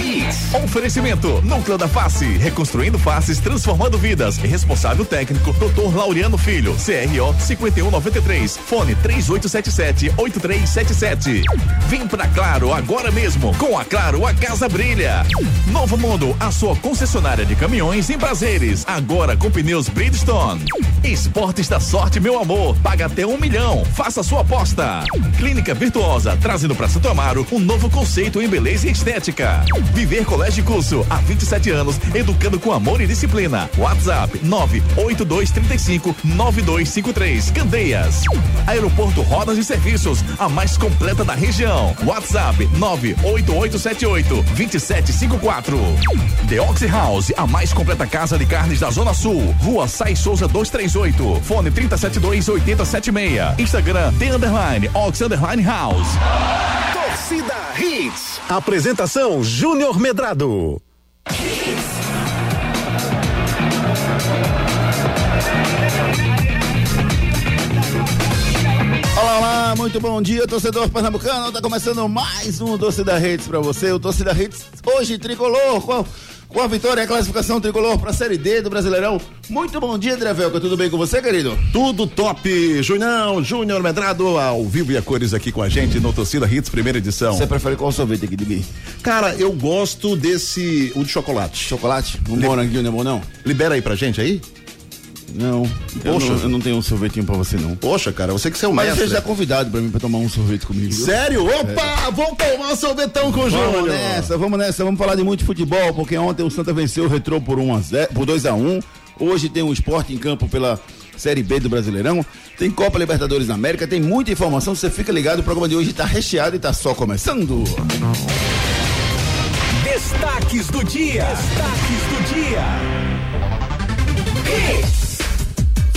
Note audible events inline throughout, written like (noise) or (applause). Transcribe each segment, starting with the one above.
Hits. Oferecimento: Núcleo da Face. Reconstruindo faces, transformando vidas. Responsável técnico: Dr. Laureano Filho. CRO 5193. Fone 3877-8377. Vem pra Claro agora mesmo. Com a Claro, a casa brilha. Novo Mundo, a sua concessionária de caminhões em prazeres. Agora com pneus Bridgestone. Esportes da sorte, meu amor. Paga até um milhão. Faça sua aposta. Clínica Virtuosa, trazendo para Santo Amaro um novo conceito em beleza e estética. Viver Colégio e Curso, há 27 anos, educando com amor e disciplina. WhatsApp 98235 9253. Candeias. Aeroporto Rodas e Serviços, a mais completa da região. WhatsApp 98878 2754. The Oxy House, a mais completa casa de carnes da Zona Sul. Rua Sai Souza 238. Fone 372 8076. Instagram The Underline Ox Underline House. Torcida Hits. Apresentação Júnior Medrado. Olá, olá, muito bom dia, torcedor pernambucano. Tá começando mais um Torcida Hits pra você. O Torcida Hits hoje tricolor com a vitória e a classificação tricolor pra Série D do Brasileirão. Muito bom dia, André Velca. Tudo bem com você, querido? Tudo top, Junão, Júnior Medrado, ao vivo e a cores aqui com a gente no Torcida Hits, primeira edição. Você prefere qual sorvete aqui de mim? Cara, eu gosto desse, o de chocolate. Chocolate? Um moranguinho não é bom, não? Libera aí pra gente aí? Não. Poxa. Eu não, eu não tenho um sorvetinho pra você, não. Poxa, cara, você que você é o Mas mestre. você já é convidado pra mim pra tomar um sorvete comigo. Sério? Opa, vamos tomar um sorvetão com o Vamos Júnior. nessa, vamos nessa, vamos falar de muito futebol, porque ontem o Santa venceu o Retrô por 1 a 0, por 2 a 1. Hoje tem um esporte em campo pela Série B do Brasileirão. Tem Copa Libertadores da América, tem muita informação, você fica ligado, o programa de hoje tá recheado e tá só começando. Destaques do dia. Destaques do dia.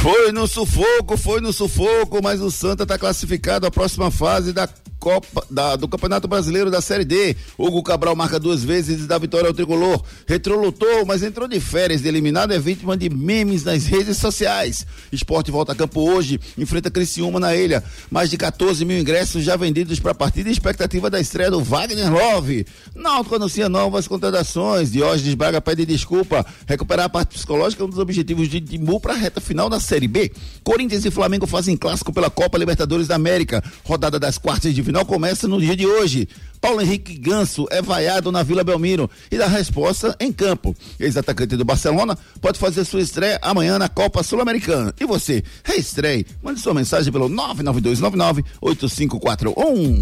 Foi no sufoco, foi no sufoco, mas o Santa tá classificado à próxima fase da Copa da- do Campeonato Brasileiro da Série D. Hugo Cabral marca duas vezes e dá vitória ao tricolor. Retrô lutou, mas entrou de férias. De eliminado é vítima de memes nas redes sociais. Esporte volta a campo hoje, enfrenta Criciúma na ilha. Mais de 14 mil ingressos já vendidos para a partida e expectativa da estreia do Wagner Love. Náutico anuncia novas contratações. Diógenes Braga pede desculpa. Recuperar a parte psicológica é um dos objetivos de Timbu para a reta final da Série B. Corinthians e Flamengo fazem clássico pela Copa Libertadores da América. Rodada das quartas de final começa no dia de hoje. Paulo Henrique Ganso é vaiado na Vila Belmiro e dá resposta em campo. Ex-atacante do Barcelona pode fazer sua estreia amanhã na Copa Sul-Americana. E você, reestreie. Mande sua mensagem pelo 992998541.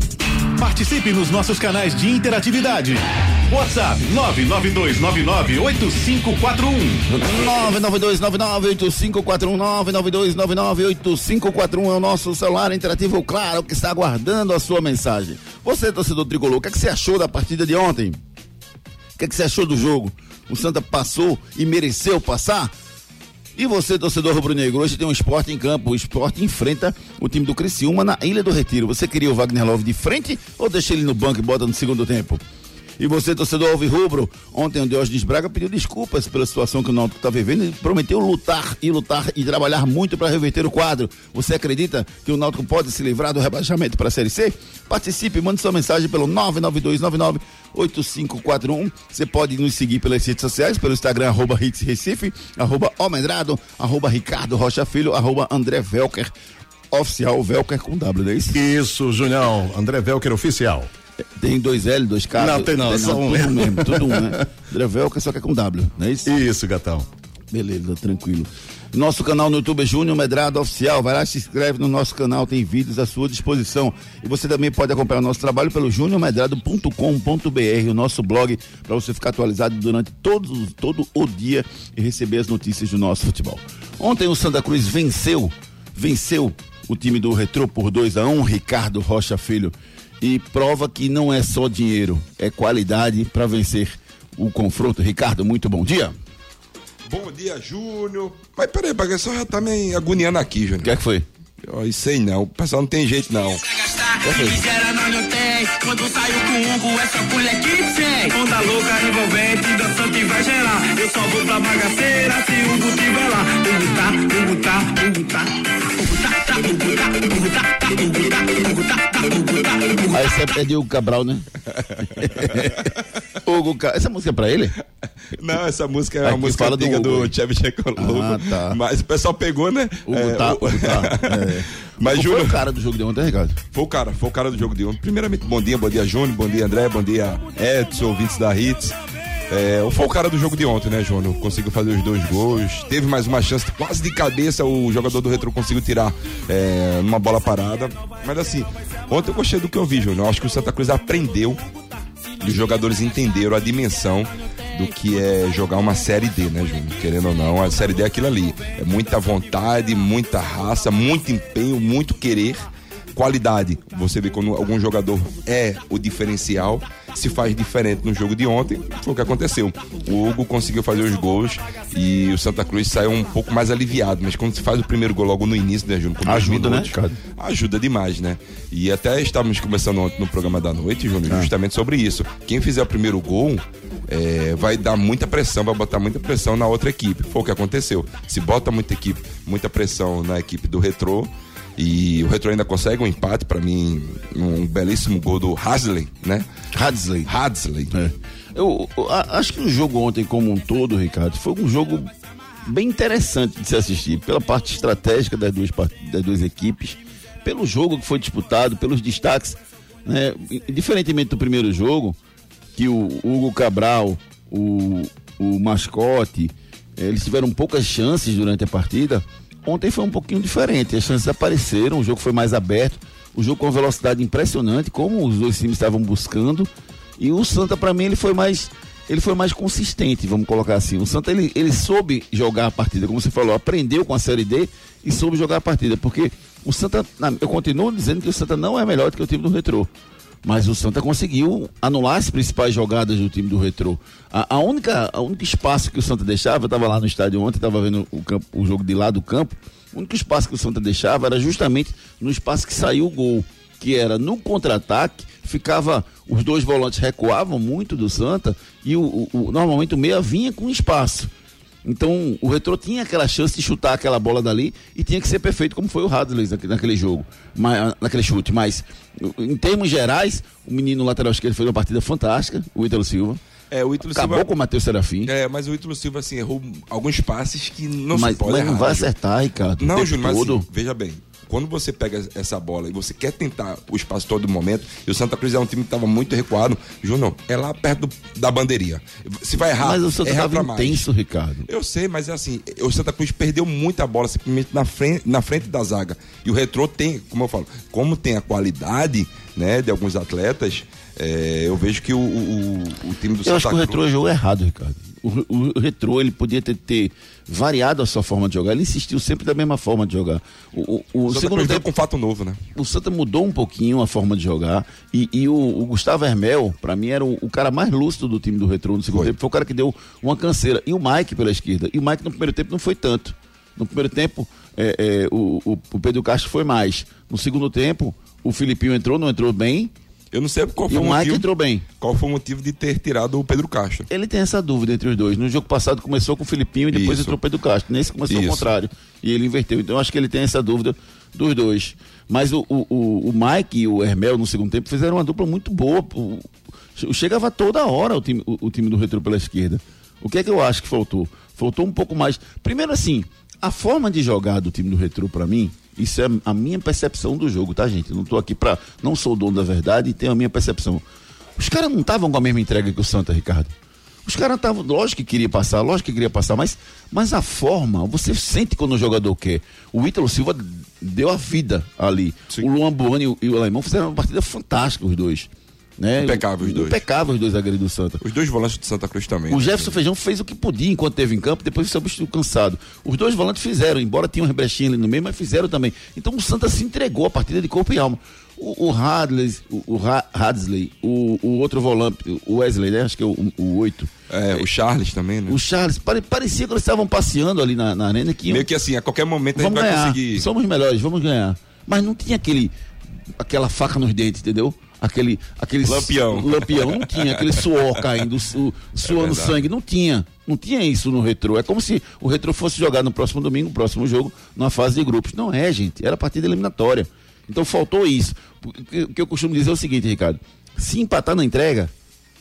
Participe nos nossos canais de interatividade. WhatsApp 992998541. 992998541 é o nosso celular interativo, claro, que está aguardando a sua mensagem. Você, torcedor tricolor, o que, é que você achou da partida de ontem? O que, é que você achou do jogo? O Santa passou e mereceu passar? E você, torcedor rubro-negro, hoje tem um esporte em campo. O esporte enfrenta o time do Criciúma na Ilha do Retiro. Você queria o Wagner Love de frente ou deixa ele no banco e bota no segundo tempo? E você, torcedor alvirrubro, ontem o Diógenes Braga pediu desculpas pela situação que o Náutico está vivendo e prometeu lutar e lutar e trabalhar muito para reverter o quadro. Você acredita que o Náutico pode se livrar do rebaixamento para a Série C? Participe, mande sua mensagem pelo 99299 8541. Você pode nos seguir pelas redes sociais, pelo Instagram, arroba Hits Recife, arroba Almedrado, arroba Ricardo Rocha Filho, arroba André Velker, oficial Velker com W, não é isso? Isso, Junião, André Velker oficial. Tem dois L, dois K? Não, tem não, é só um tudo mesmo. tudo um, né? (laughs) André Velker só que é com W, não é isso? Isso, gatão. Beleza, tranquilo. Nosso canal no YouTube é Júnior Medrado Oficial. Vai lá, se inscreve no nosso canal, tem vídeos à sua disposição. E você também pode acompanhar o nosso trabalho pelo juniormedrado.com.br, o nosso blog, para você ficar atualizado durante todo, todo o dia e receber as notícias do nosso futebol. Ontem o Santa Cruz venceu, venceu o time do Retrô por 2 a 1 Ricardo Rocha Filho e prova que não é só dinheiro, é qualidade para vencer o confronto. Ricardo, muito bom dia. Bom dia, Júnior. Mas peraí, Bagué, só já tá me agoniando aqui, Júnior. O que é que foi? Eu sei não, o pessoal não tem jeito não. O que é foi? 10. Quando saio com o Hugo, essa só mulher que tem. Onda louca, envolvente, dançante vai gerar. Eu só vou pra bagaceira se o Hugo tiver lá. Hugo tá, Hugo tá, Hugo tá. Hugo tá, tá, Hugo tá, Hugo tá, tá, Hugo tá, Hugo tá, tá, tá, tá. Aí você perdeu o Cabral, né? Hugo Essa música é pra ele? Não, essa música é uma Aqui música antiga do, Hugo, do Chevy Ah, tá. Mas o pessoal pegou, né? Hugo é, tá, o... Hugo tá. É. Mas Hugo Júlio... foi o cara do jogo de ontem, Ricardo? Foi o cara, foi o cara do jogo de ontem. Primeiramente, bom dia, bom dia, Júnior, bom dia, André, bom dia, Edson, ouvintes da Hits. É, foi o cara do jogo de ontem, né, Júnior? Conseguiu fazer os dois gols. Teve mais uma chance, quase de cabeça, o jogador do Retro conseguiu tirar é, numa bola parada. Mas assim, ontem eu gostei do que eu vi, Júnior. Acho que o Santa Cruz aprendeu e os jogadores entenderam a dimensão do que é jogar uma série D, né, Júnior? Querendo ou não, a série D é aquilo ali. É muita vontade, muita raça, muito empenho, muito querer. Qualidade. Você vê quando algum jogador é o diferencial, se faz diferente no jogo de ontem, foi o que aconteceu. O Hugo conseguiu fazer os gols e o Santa Cruz saiu um pouco mais aliviado, mas quando se faz o primeiro gol logo no início, né, Júnior? Ajuda, né, minutos, Ricardo? ajuda demais, né? E até estávamos conversando ontem no programa da noite, Júnior, justamente sobre isso. Quem fizer o primeiro gol é, vai dar muita pressão, vai botar muita pressão na outra equipe. Foi o que aconteceu. Se bota muita equipe, muita pressão na equipe do Retrô. E o Retrô ainda consegue um empate, para mim, um belíssimo gol do Hasley, né? Hadsley. Hadsley. É. Eu, eu acho que o jogo ontem, como um todo, Ricardo, foi um jogo bem interessante de se assistir. Pela parte estratégica das duas, das duas equipes, pelo jogo que foi disputado, pelos destaques. Né? Diferentemente do primeiro jogo, que o Hugo Cabral, o, o Mascote, eh, eles tiveram poucas chances durante a partida. Ontem foi um pouquinho diferente. As chances apareceram, o jogo foi mais aberto, o jogo com velocidade impressionante, como os dois times estavam buscando. E o Santa, para mim, ele foi mais. Ele foi mais consistente, vamos colocar assim. O Santa, ele, ele soube jogar a partida, como você falou, aprendeu com a Série D e soube jogar a partida. Porque o Santa, eu continuo dizendo que o Santa não é melhor do que o time do Retrô. Mas o Santa conseguiu anular as principais jogadas do time do Retrô. A, a única, a único espaço que o Santa deixava, eu estava lá no estádio ontem, estava vendo o, campo, o jogo de lá do campo. O único espaço que o Santa deixava era justamente no espaço que saiu o gol, que era no contra-ataque, ficava. Os dois volantes recuavam muito do Santa e o, o- o- normalmente o meia vinha com espaço. Então o Retro tinha aquela chance de chutar aquela bola dali e tinha que ser perfeito, como foi o Hadley naquele, jogo, mas, naquele chute. Mas, em termos gerais, o menino lateral esquerdo fez uma partida fantástica, o Ítalo Silva. É, o Ítalo Acabou Silva. com o Matheus Serafim. É, mas o Ítalo Silva, assim, errou alguns passes que não mas se pode mas errar. não vai né, acertar, Ricardo. o Não, Júnior, mas assim, veja bem. Quando você pega essa bola e você quer tentar o espaço todo momento, e o Santa Cruz é um time que estava muito recuado, Júnior, é lá perto do- da bandeirinha. Se vai errar, Mas o Santa erra pra mais. intenso, Ricardo. Eu sei, mas é assim, o Santa Cruz perdeu muita bola simplesmente na frente, na frente da zaga. E o Retrô tem, como eu falo, como tem a qualidade, né, de alguns atletas, é, eu vejo que o, o, o time do Eu Santa acho que o Cruz... Retrô jogou errado, Ricardo. O, o, Retrô, ele podia ter, ter variado a sua forma de jogar. Ele insistiu sempre da mesma forma de jogar. O, o, o segundo tempo, com fato novo, né? o Santa mudou um pouquinho a forma de jogar. E, e o, Gustavo Hermel, pra mim, era o, cara mais lúcido do time do Retrô no segundo Foi. tempo. Foi o cara que deu uma canseira. E o Mike pela esquerda. E o Mike no primeiro tempo não foi tanto. No primeiro tempo, é, é, o, o, o Pedro Castro foi mais. No segundo tempo, o Filipinho entrou, não entrou bem. Eu não sei qual E foi o o Mike motivo, entrou bem. qual foi o motivo de ter tirado o Pedro Castro. Ele tem essa dúvida entre os dois. No jogo passado começou com o Filipinho e depois Isso. entrou o Pedro Castro. Nesse começou Isso. ao contrário. E ele inverteu. Então eu acho que ele tem essa dúvida dos dois. Mas o, o, o- o Mike e o Hermel no segundo tempo fizeram uma dupla muito boa. O- o- chegava toda hora o time, o, o time do Retro pela esquerda. O que é que eu acho que faltou? Faltou um pouco mais. Primeiro assim, a forma de jogar do time do Retro para mim, isso é a minha percepção do jogo, tá gente? Não tô aqui para não sou o dono da verdade e tenho a minha percepção. Os caras não estavam com a mesma entrega que o Santa, Ricardo. Os caras estavam, lógico que queria passar, lógico que queria passar, mas, mas a forma, você sente quando o jogador quer. O Ítalo Silva deu a vida ali. O Luan Buani e o, e o Alemão fizeram uma partida fantástica, os dois. Né? Impecável os dois. Impecável os dois zagueiros do Santa. Os dois volantes do Santa Cruz também. O né? Jefferson Feijão fez o que podia enquanto teve em campo, depois substituiu cansado. Os dois volantes fizeram, embora tinham um brechinhas ali no meio, mas fizeram também. Então o Santa se entregou a partida de corpo e alma. O, o Hadley, o, o Ha- Hadley, o, o outro volante, o Wesley, né? Acho que é o, o 8. É, o Charles também, né? O Charles, pare- parecia que eles estavam passeando ali na, na arena que iam, Meio que assim, a qualquer momento a gente vamos vai ganhar. conseguir. Somos melhores, vamos ganhar. Mas não tinha aquele aquela faca nos dentes, entendeu? Aquele aquele Lampião. lampião não tinha, aquele suor caindo, su, suando verdade. sangue, não tinha. Não tinha isso no retrô. É como se o retrô fosse jogar no próximo domingo, no próximo jogo, numa fase de grupos. Não é, gente. Era partida eliminatória. Então faltou isso. O que eu costumo dizer é o seguinte, Ricardo. Se empatar na entrega,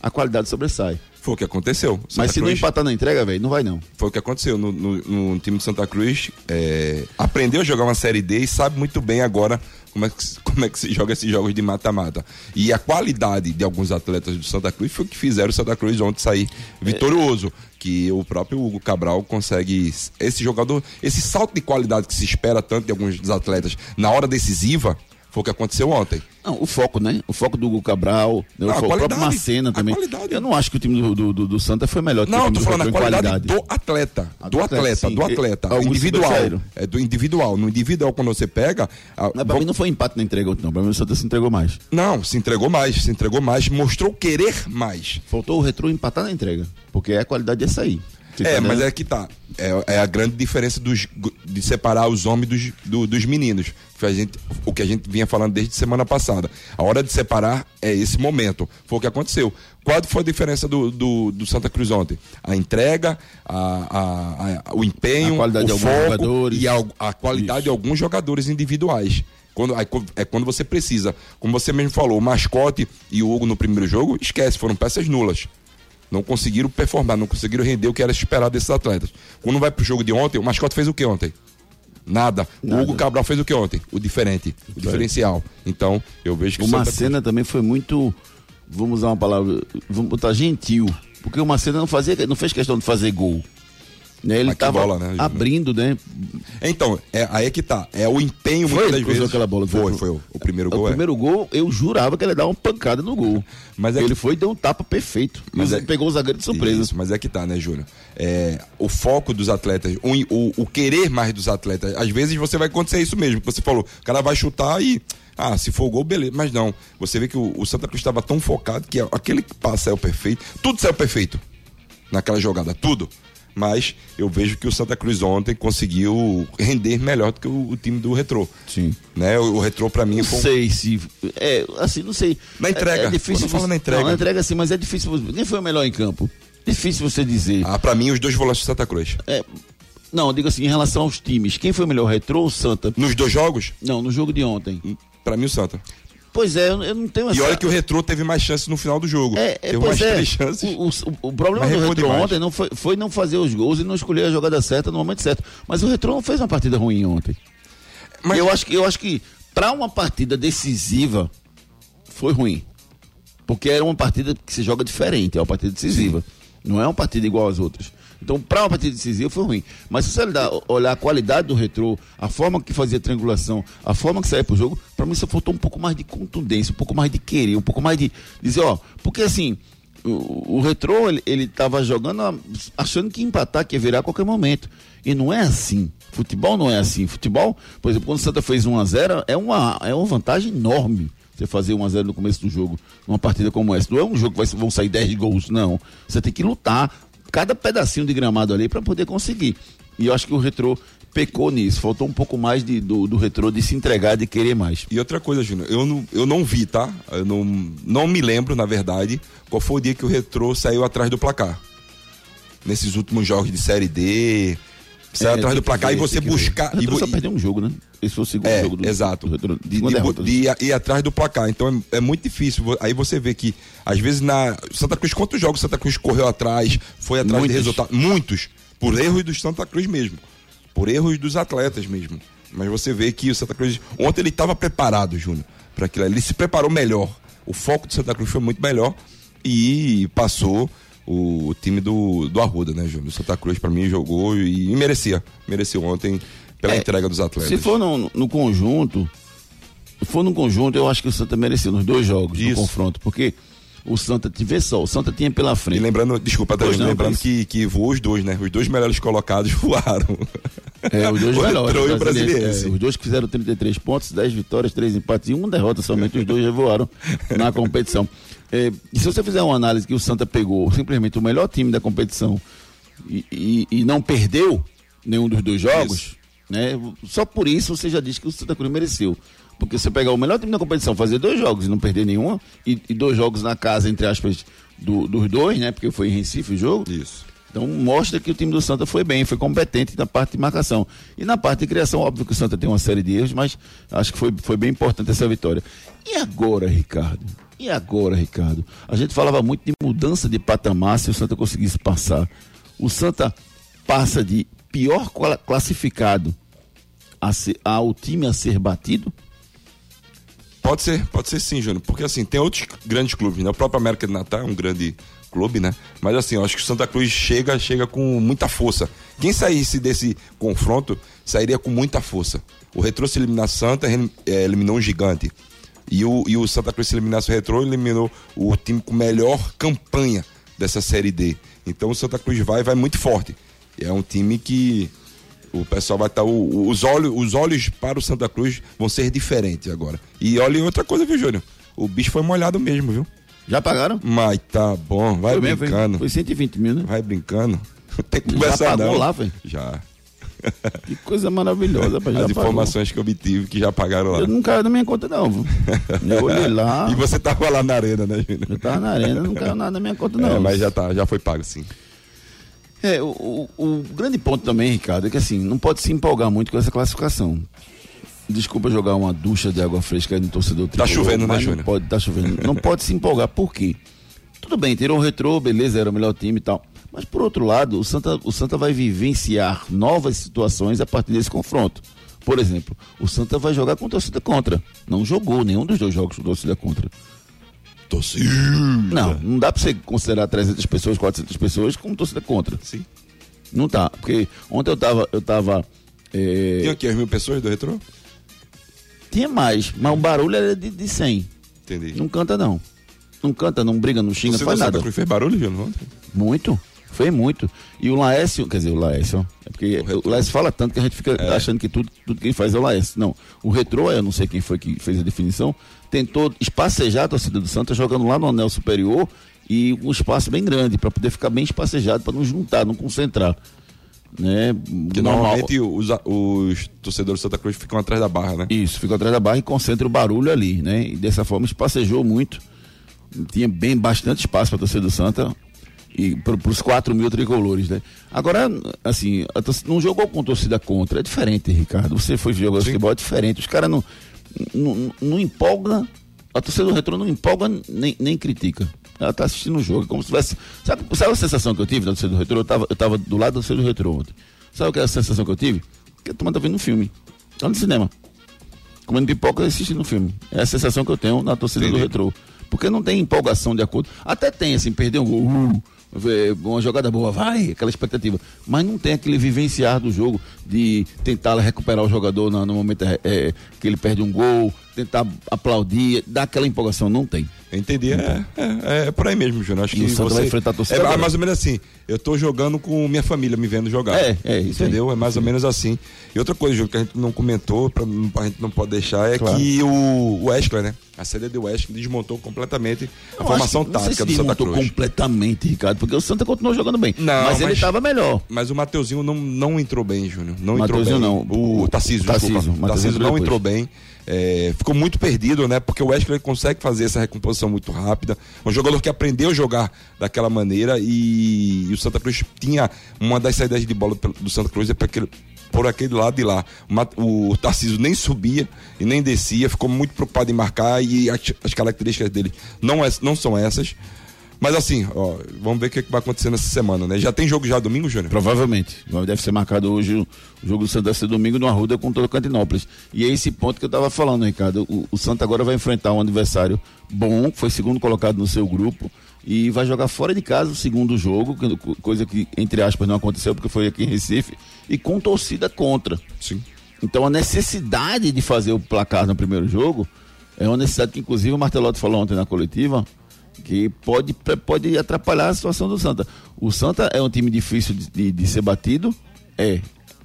a qualidade sobressai. Foi o que aconteceu. Santa Mas se não Cruz- empatar na entrega, velho, não vai não. Foi o que aconteceu no, no- no time de Santa Cruz. é, aprendeu a jogar uma Série D e sabe muito bem agora como é que, se- (laughs) como é que se joga esses jogos de mata-mata. E a qualidade de alguns atletas do Santa Cruz foi o que fizeram o Santa Cruz ontem sair vitorioso. Que o próprio Hugo Cabral consegue. Esse jogador, esse salto de qualidade que se espera tanto de alguns dos atletas na hora decisiva, foi o que aconteceu ontem. Não, o foco, né? O foco do Hugo Cabral, né? o, Ah, a fo- o próprio qualidade. Macena também. qualidade. Eu não acho que o time do, do, do- do Santa foi melhor Não, tô do falando Retro em qualidade, do atleta. Do atleta, do atleta. Alguns individual. sobressaíram. É do individual. No individual, quando você pega. a- Mas pra mim não foi empate na entrega não. Pra mim o Santa se entregou mais. Não, se entregou mais, se entregou mais, mostrou querer mais. Faltou o Retro empatar na entrega. Porque a qualidade é essa é, mas é que tá. É, é a grande diferença dos, de separar os homens dos, do- dos meninos. A gente, o que a gente vinha falando desde semana passada. A hora de separar é esse momento. Foi o que aconteceu. Qual foi a diferença do, do, do Santa Cruz ontem? A entrega, a, a- a- o empenho, A qualidade o de alguns foco jogadores. e a, a qualidade de alguns jogadores individuais. Quando, é quando você precisa. Como você mesmo falou, o mascote e o Hugo no primeiro jogo, esquece, foram peças nulas. Não conseguiram performar, não conseguiram render o que era esperado desses atletas. Quando vai pro jogo de ontem, o mascote fez o que ontem? Nada. Nada. O Hugo Cabral fez o que ontem? O diferente, o diferencial. Então, eu vejo que O Macena também foi muito. Vamos usar uma palavra. Vamos botar gentil. Porque o Macena não, fazia, não fez questão de fazer gol. Né? Ele que estava né, abrindo, né? Então, é, aí é que tá. É o empenho Foi muitas que vezes. aquela bola, Foi, foi? foi. O, o primeiro O gol é. primeiro gol, eu jurava que ele ia dar uma pancada no gol. Mas é ele que- foi e deu um tapa perfeito. Mas é- pegou o zagueiro de surpresa. Isso, mas é que tá, né, Júnior? É, o foco dos atletas, o, o, o querer mais dos atletas. Às vezes você vai acontecer isso mesmo, que você falou, o cara vai chutar e. Ah, se for gol, beleza. Mas não. Você vê que o, o Santa Cruz estava tão focado que aquele passe saiu perfeito. Tudo saiu perfeito naquela jogada, tudo. Mas eu vejo que o Santa Cruz ontem conseguiu render melhor do que o, o time do Retrô. Sim. Né? O, o Retrô, pra mim, Não foi sei se. É, assim, não sei. Na entrega. É, é difícil. Quando você- na entrega. Não, na entrega sim, mas é difícil. Quem foi o melhor em campo? Difícil você dizer. Ah, pra mim, os dois volantes do Santa Cruz. É, não, eu digo assim, em relação aos times, quem foi o melhor, Retrô ou Santa? Nos dois jogos, Não, no jogo de ontem. pra mim, o Santa. Pois é, eu, eu não tenho E olha que o Retrô teve mais chances no final do jogo. É, é, teve mais é. três chances. O, o- o problema do Retrô demais. ontem não foi, foi não fazer os gols e não escolher a jogada certa no momento certo. Mas o Retrô não fez uma partida ruim ontem. Mas Eu acho que, eu acho que para uma partida decisiva foi ruim. Porque era uma partida que se joga diferente, é uma partida decisiva. Não é uma partida igual às outras. Então, para uma partida decisiva foi ruim. Mas se você olhar, a qualidade do retrô, a forma que fazia triangulação, a forma que saía pro jogo, para mim só faltou um pouco mais de contundência, um pouco mais de querer, um pouco mais de dizer, ó, porque assim, o, o retrô, ele, ele tava jogando a- achando que empatar, que ia virar a qualquer momento. E não é assim. Futebol não é assim. Futebol, por exemplo, quando o Santa fez 1 a 0 é uma, é uma vantagem enorme você fazer 1 a 0 no começo do jogo, numa partida como essa. Não é um jogo que vai, vão sair 10 gols, não. Você tem que lutar cada pedacinho de gramado ali para poder conseguir. E eu acho que o Retrô pecou nisso. Faltou um pouco mais de, do, do Retrô de se entregar, de querer mais. E outra coisa, Júnior, eu não, eu não vi, tá? Eu não, não me lembro, na verdade, qual foi o dia que o Retrô saiu atrás do placar. Nesses últimos jogos de Série D. Saiu É, atrás do placar ver, e você buscar. E, só perdeu um jogo, né? Esse foi o segundo É, jogo do exato. do. De, de, de ir, ir atrás do placar. Então é, é muito difícil. Aí você vê que, às vezes, na. Santa Cruz, quantos jogos Santa Cruz correu atrás, foi atrás Muitos. de resultado? Muitos. Por erros do Santa Cruz mesmo. Por erros dos atletas mesmo. Mas você vê que o Santa Cruz. Ontem ele estava preparado, Júnior, para aquilo. ali. Ele se preparou melhor. O foco do Santa Cruz foi muito melhor. E passou o, o time do, do Arruda, né, Júnior? O Santa Cruz, para mim, jogou e, e merecia. Mereceu ontem pela É, entrega dos atletas. Se for no, no conjunto, se for no conjunto, eu acho que o Santa mereceu nos dois jogos, no Isso. confronto, porque o Santa, vê só, o Santa tinha pela E frente. lembrando, desculpa, Tadeu, não, lembrando mas- que, que voou os dois, né? Os dois melhores colocados (laughs) voaram. É, os dois (laughs) melhores. E o. Brasiliense. É, os dois que fizeram 33 pontos, 10 vitórias, 3 empates e uma derrota somente. os dois já voaram na competição. É, e se você fizer uma análise que o Santa pegou simplesmente o melhor time da competição e, e- e não perdeu nenhum dos dois jogos, né? Só por isso você já diz que o Santa Cruz mereceu. Porque você pegar o melhor time da competição, fazer dois jogos e não perder nenhum, e, e dois jogos na casa, entre aspas, do- dos dois, né? Porque foi em Recife o jogo. Isso. Então mostra que o time do Santa foi bem, foi competente na parte de marcação. E na parte de criação, óbvio que o Santa tem uma série de erros, mas acho que foi, foi bem importante essa vitória. E agora, Ricardo? E agora, Ricardo? A gente falava muito de mudança de patamar se o Santa conseguisse passar. O Santa passa de pior classificado a ser, ao time a ser batido? Pode ser, pode ser sim, Júnior. Porque assim, tem outros grandes clubes, né? O próprio América de Natal é um grande clube, né? Mas assim, eu acho que o Santa Cruz chega, chega com muita força. Quem saísse desse confronto sairia com muita força. O Retrô se eliminar Santa, é, eliminou um gigante. E o, e o Santa Cruz se eliminasse o Retrô, eliminou o time com melhor campanha dessa Série D. Então o Santa Cruz vai vai muito forte. É um time que o pessoal vai estar. Tá, os, olhos, os olhos para o Santa Cruz vão ser diferentes agora. E olha outra coisa, viu, Júnior? O bicho foi molhado mesmo, viu? Já pagaram? Mas tá bom, vai foi brincando. Foi, foi 120 mil, né? Vai brincando. (laughs) Tem que conversar, já pagou não. lá, velho? Já. (laughs) Que coisa maravilhosa. As já informações pagou. que eu obtive que já pagaram lá. Eu não caiu na minha conta, não. Eu olhei lá. (laughs) e você tava lá na arena, né, Júnior? Eu tava na arena, não caiu nada na minha conta, não. É, mas já, tá, já foi pago, sim. É, o, o, o, grande ponto também, Ricardo, é que assim, não pode se empolgar muito com essa classificação. Desculpa jogar uma ducha de água fresca no torcedor Tá chovendo, né, Júnior? Pode, tá chovendo. não pode se empolgar, por quê? Tudo bem, tirou o retrô, beleza, era o melhor time e tal. Mas por outro lado, o Santa, o Santa vai vivenciar novas situações a partir desse confronto. Por exemplo, o Santa vai jogar com torcida contra. Não jogou nenhum dos dois jogos com torcida contra. Torcida. Não, não dá pra você considerar 300 pessoas, 400 pessoas como torcida contra. Sim. Não tá. Porque ontem eu tava. Eu tava é... Tinha aqui as mil pessoas do retrô? Tinha mais, mas o barulho era de, de 100. Entendi. Não canta, não. Não canta, não briga, não xinga, Você não faz nada. Você fez barulho, Júnior, ontem? Muito. Fez muito. E o Laércio, quer dizer, o Laércio, é porque o, o Laércio fala tanto que a gente fica é. achando que tudo, tudo quem faz é o Laércio. Não. O Retrô, eu não sei quem foi que fez a definição, tentou espacejar a torcida do Santa jogando lá no anel superior e um espaço bem grande para poder ficar bem espacejado para não juntar, não concentrar. Né? Que normalmente os, os torcedores do Santa Cruz ficam atrás da barra, né? Isso, ficam atrás da barra e concentram o barulho ali, né? E dessa forma espacejou muito. Tinha bem bastante espaço para a torcida do Santa e para os 4 mil tricolores, né? Agora, assim, não jogou com torcida contra, é diferente, Ricardo. Você foi jogar futebol, é diferente. Os caras não, não, não empolga, a torcida do retrô não empolga nem, nem critica. Ela tá assistindo o jogo, como se tivesse. Sabe, sabe a sensação que eu tive da torcida do retrô? Eu tava, eu tava do lado da torcida do retrô ontem. Sabe o que é a sensação que eu tive? Que a turma tá vendo um filme. Tá no cinema. Comendo pipoca e assistindo um filme. É a sensação que eu tenho na torcida Entendi. do retrô. Porque não tem empolgação de acordo. Até tem, assim, perder um gol. Uh, uma jogada boa, vai, aquela expectativa. Mas não tem aquele vivenciar do jogo de tentar recuperar o jogador no, momento é, é, que ele perde um gol, tentar aplaudir, dar aquela empolgação. Não tem. Entendi. É, é, é, por aí mesmo, Júnior. Acho que você vai enfrentar a torcida. É, mais ou menos assim. Eu tô jogando com minha família me vendo jogar. É, é isso. Entendeu? Aí. É mais ou menos assim. E outra coisa, Júnior, que a gente não comentou, pra, a gente não pode deixar, é claro. que o, Wesley, né? A série do Wesley desmontou completamente a eu formação acho, tática do Santa Cruz. completamente, Ricardo, porque o Santa continuou jogando bem. Não, mas, mas ele estava melhor. Mas o Mateuzinho não, não entrou bem, Júnior. Não Mateuzinho entrou bem. não. O, o Tarcísio, Tarcísio, desculpa. Tarcísio não entrou bem. É, ficou muito perdido, né? Porque o Wesley consegue fazer essa recomposição muito rápida. Um jogador que aprendeu a jogar daquela maneira e, e o Santa Cruz tinha uma das saídas de bola do Santa Cruz é aquele, por aquele lado de lá. O, Tarcísio nem subia e nem descia, ficou muito preocupado em marcar e as, as características dele não, é, não são essas. Mas assim, ó, vamos ver o que, vai acontecer nessa semana, né? Já tem jogo já domingo, Júnior? Provavelmente. Deve ser marcado hoje o jogo do Santa ser domingo no Arruda contra o Cantinópolis. E é esse ponto que eu estava falando, Ricardo. O, o Santa agora vai enfrentar um adversário bom, foi segundo colocado no seu grupo e vai jogar fora de casa o segundo jogo, coisa que, entre aspas, não aconteceu porque foi aqui em Recife, e com torcida contra. Sim. Então a necessidade de fazer o placar no primeiro jogo é uma necessidade que, inclusive, o Martelotti falou ontem na coletiva, que pode, pode atrapalhar a situação do Santa. O Santa é um time difícil de, de, de ser batido, é,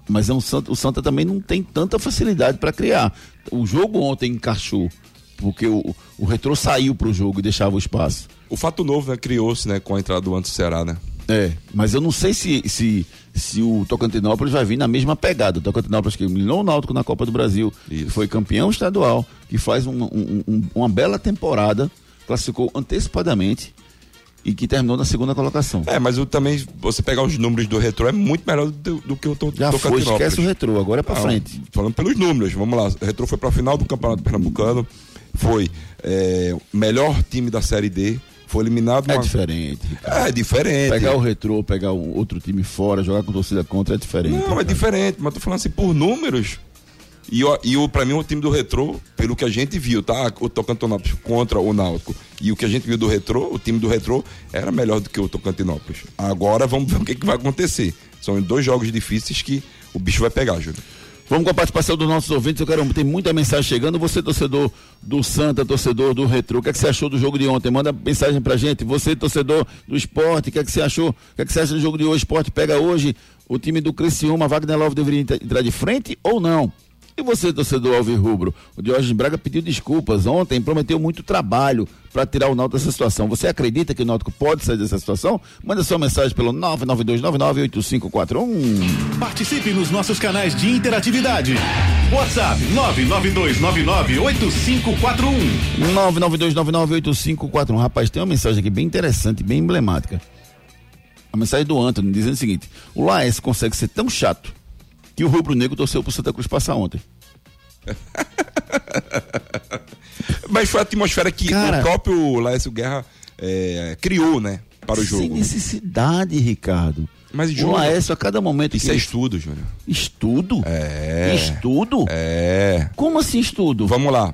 mas é um Santa, o Santa também não tem tanta facilidade para criar. O jogo ontem encaixou, porque o, o retrô saiu para o jogo e deixava o espaço. O fato novo né, criou-se né, com a entrada do Anto Ceará, né? É, mas eu não sei se, se, se o Tocantinópolis vai vir na mesma pegada. O Tocantinópolis que eliminou o Náutico na Copa do Brasil, Isso. foi campeão estadual, que faz um, um, um, uma bela temporada classificou antecipadamente e que terminou na segunda colocação. É, mas o, também, você pegar os números do retrô é muito melhor do, do que o to, Já foi, esquece o retrô, agora é pra ah, frente. Falando pelos números, vamos lá. O retrô foi pra final do Campeonato Pernambucano, foi é, melhor time da Série D, foi eliminado. É uma- diferente. É diferente. Pegar o retrô, pegar um outro time fora, jogar com torcida contra é diferente. Não, é cara. diferente, mas tô falando assim, por números. E, o- e o, mim, o time do Retrô, pelo que a gente viu, tá? O Tocantinópolis contra o Náutico. E o que a gente viu do Retrô, o time do Retrô era melhor do que o Tocantinópolis. Agora vamos ver (laughs) o que, que vai acontecer. São dois jogos difíceis que o bicho vai pegar, Júlio. Vamos com a participação dos nossos ouvintes. Eu quero, tem muita mensagem chegando. Você, torcedor do Santa, torcedor do Retro, o que, é que você achou do jogo de ontem? Manda mensagem pra gente. Você, torcedor do esporte, o que, é que você achou? O que, é que você acha do jogo de hoje? Esporte pega hoje o time do Criciúma. Wagner Love deveria entrar de frente ou não? E você, torcedor Alvirrubro? O Diógenes Braga pediu desculpas ontem, prometeu muito trabalho para tirar o Náutico dessa situação. Você acredita que o Náutico pode sair dessa situação? Manda sua mensagem pelo 992998541. Participe nos nossos canais de interatividade. WhatsApp 992998541. 992998541. Rapaz, tem uma mensagem aqui bem interessante, bem emblemática. A mensagem do Antônio dizendo o seguinte: o Laes consegue ser tão chato que o Rubro Negro torceu pro Santa Cruz passar ontem. (laughs) Mas foi a atmosfera que Cara. o próprio Laércio Guerra é, criou, né? Para o Sem jogo. necessidade, Ricardo. Mas, o Júnior, Laércio, a cada momento Isso que é estudo, Júnior. Estudo? É. Estudo? É. Como assim estudo? Vamos lá.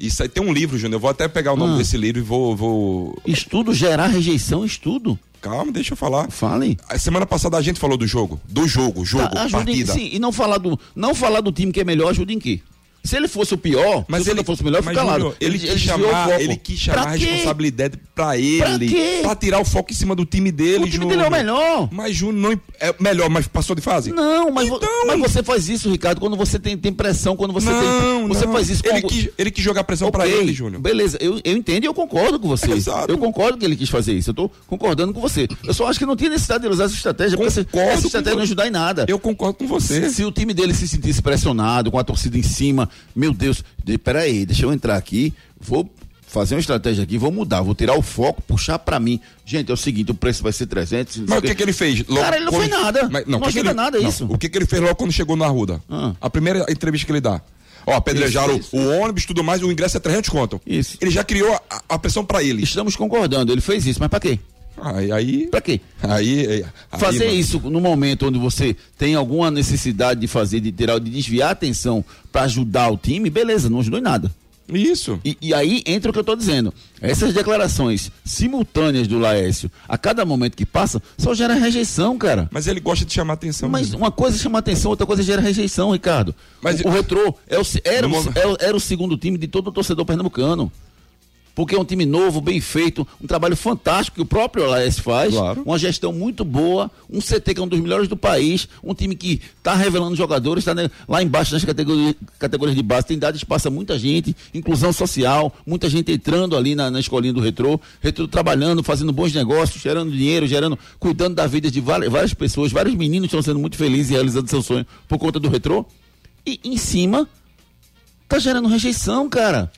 Isso aí tem um livro, Júnior. Eu vou até pegar o nome Ah. desse livro e vou, vou. Estudo gerar rejeição, estudo. Calma, deixa eu falar. Fale. A semana passada a gente falou do jogo. Do jogo, jogo, Tá, ajuda em, partida. sim, e não falar do não falar do time que é melhor, ajuda em quê? Se ele fosse o pior, Mas se ele fosse o melhor, fica lá. Ele, quis desviou o chamar, ele quis chamar Pra a responsabilidade pra ele. quê? Pra tirar o foco em cima do time dele, O time Júnior. dele é o melhor. Mas Júnior não é melhor, mas passou de fase? Não, mas, Então- mas você faz isso, Ricardo, quando você tem, tem pressão, quando você não, tem. Você não. faz isso com ele algo- quis, ele quis jogar pressão pra Ok, ele, Júnior. Beleza, eu, eu entendo e eu concordo com você. Exato. Eu concordo que ele quis fazer isso. Eu tô concordando com você. Eu só acho que não tinha necessidade de ele usar essa estratégia, porque essa, Concordo essa com estratégia não ajudar em nada. Eu concordo com você. Se, se o time dele se sentisse pressionado, com a torcida em cima, meu Deus, de, peraí, deixa eu entrar aqui, vou fazer uma estratégia aqui, vou mudar, vou tirar o foco, puxar pra mim. Gente, é o seguinte, o preço vai ser 300. não sei Mas o que, que ele fez? Logo Cara, ele não quando- fez nada. Mas, Não o que que ajuda ele- nada não, isso. O que, que ele fez logo quando chegou na Arruda? Ah. A primeira entrevista que ele dá. Ó, apedrejaram Isso, isso. o ônibus, tudo mais, o ingresso é 300 conto. Isso. Ele já criou a, a pressão pra ele. Estamos concordando, ele fez isso, mas pra quê? Aí, aí, Pra quê? aí, aí fazer mano. isso no momento onde você tem alguma necessidade de fazer, de tirar, de desviar a atenção pra ajudar o time, beleza, não ajudou em nada. Isso. E, e aí entra o que eu tô dizendo. Essas declarações simultâneas do Laércio, a cada momento que passa, só gera rejeição, cara. Mas ele gosta de chamar atenção. Mas né? uma coisa chama atenção, outra coisa gera rejeição, Ricardo. Mas- o, o Retrô é o, era, é o- era o segundo time de todo o torcedor pernambucano. Porque é um time novo, bem feito, um trabalho fantástico que o próprio Laércio faz, Claro. uma gestão muito boa, um CT que é um dos melhores do país, um time que está revelando jogadores, está lá embaixo nas categorias, categorias de base, tem dado espaço a muita gente, inclusão social, muita gente entrando ali na, na escolinha do Retrô, Retrô trabalhando, fazendo bons negócios, gerando dinheiro, gerando, cuidando da vida de várias, várias pessoas, vários meninos estão sendo muito felizes e realizando seu sonho por conta do Retrô. E em cima, tá gerando rejeição, cara.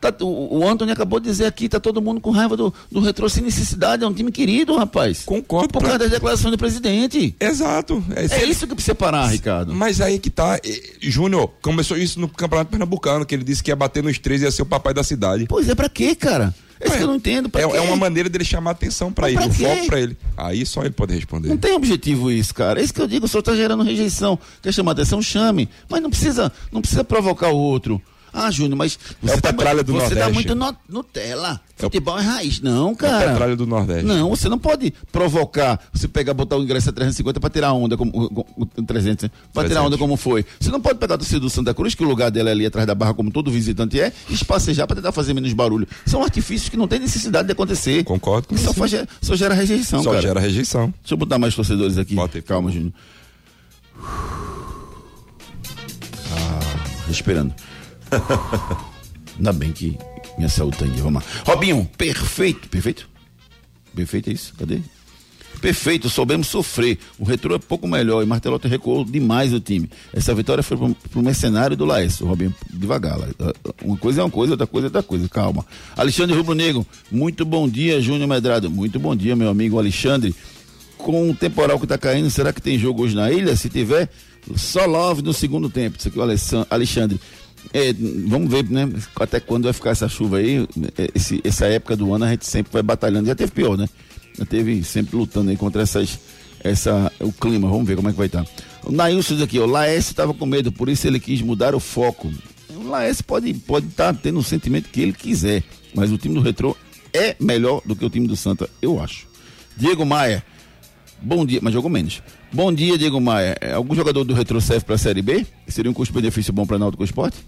Tá- o, o Antônio acabou de dizer aqui, tá todo mundo com raiva do, do retrô sem necessidade, é um time querido, rapaz. Concordo Por pra- causa das declarações do presidente. Exato. É, É ele- isso que precisa parar, Ricardo. Mas aí que tá. Júnior, começou isso no Campeonato Pernambucano, que ele disse que ia bater nos três e ia ser o papai da cidade. Pois é, pra quê, cara? É isso que eu não entendo. Pra É, é uma maneira dele chamar atenção pra Mas ele, pra o quê? foco pra ele. Aí só ele pode responder. Não tem objetivo isso, cara. É isso que eu digo, o senhor tá gerando rejeição. Quer chamar atenção, chame. Mas não precisa, não precisa provocar o outro. Ah, Júnior, mas você, o tá, Petralha do você tá Nordeste. muito no, Nutella. É o- Futebol é raiz. Não, cara. Petralha do Nordeste. Não, você não pode provocar, você pegar, botar o ingresso a 350 para tirar onda, como, o- o- 300, para tirar 300. onda como foi. Você não pode pegar a torcida do Santa Cruz, que o lugar dela é ali atrás da barra, como todo visitante é, e espacejar para tentar fazer menos barulho. São artifícios que não tem necessidade de acontecer. Concordo com só, você. faz, só gera rejeição, Só cara. gera rejeição. Deixa eu botar mais torcedores aqui. Bota aí, Calma. Júnior. Ah, respirando. (laughs) Ainda bem que minha saúde tá dia. Vamos lá. Robinho, perfeito. Perfeito? Perfeito é isso? Cadê? Perfeito, soubemos sofrer. O retrô é pouco melhor e Martelotti recuou demais o time. Essa vitória foi pro, pro mercenário do Laércio. Robinho, devagar. lá. Uma coisa é uma coisa, outra coisa é outra coisa. Calma. Alexandre Rubro Negro, muito bom dia, Júnior Medrado. Muito bom dia, meu amigo Alexandre. Com o temporal que tá caindo, será que tem jogo hoje na ilha? Se tiver, só love no segundo tempo. Isso aqui é o Alexandre. É, vamos ver, né? Até quando vai ficar essa chuva aí. É, esse, essa época do ano a gente sempre vai batalhando. Já teve pior, né? Já teve sempre lutando aí contra essas, essa, o clima. Vamos ver como é que vai estar. O Nailson aqui, o Laércio estava com medo, por isso ele quis mudar o foco. O Laércio pode estar pode tá tendo o sentimento que ele quiser, mas o time do Retrô é melhor do que o time do Santa, eu acho. Diego Maia, bom dia, mas jogou menos. Bom dia, Diego Maia. É, algum jogador do Retro serve para a Série B? Seria um custo-benefício bom para Náutico Esporte?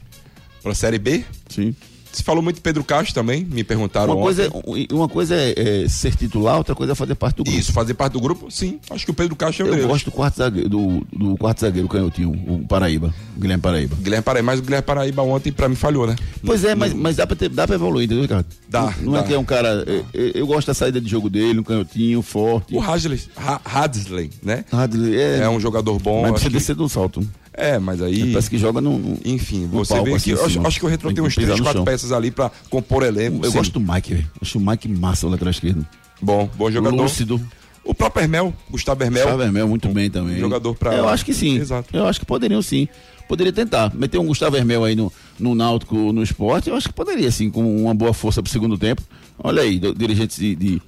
Para a Série B? Sim. Se falou muito de Pedro Castro também, me perguntaram uma coisa. É, uma coisa é, é, ser titular, outra coisa é fazer parte do grupo. Isso, fazer parte do grupo, sim. Acho que o Pedro Castro é o Eu gosto do quarto zagueiro, do, do quarto zagueiro, o canhotinho, o Paraíba, o Guilherme Paraíba. Guilherme Paraíba, mas o Guilherme Paraíba ontem pra mim falhou, né? Pois é, mas, mas dá, pra ter, dá pra evoluir, entendeu, Ricardo? Dá. Não, não dá. é que é um cara. Eu, eu, gosto da saída de jogo dele, um canhotinho forte. O Hadley, Hadley né? Hadley é, é um jogador bom. Mas precisa que... descer do salto. É, mas aí. Parece que joga no. enfim, você vê que. Assim, acho, acho, que o Retro tem, tem uns 3, 4 peças ali pra compor elenco. Eu sim. gosto do Mike, velho. Acho o Mike massa o lateral esquerdo. Bom, bom jogador. Lúcido. O próprio Hermel, Gustavo Hermel. Gustavo Hermel, muito bem também. Jogador pra. Eu acho que sim. Exato. Eu acho que poderiam sim. Poderia tentar. Meter um Gustavo Hermel aí no, no Náutico, no esporte, eu acho que poderia sim, com uma boa força pro segundo tempo. Olha aí, dirigentes de, de,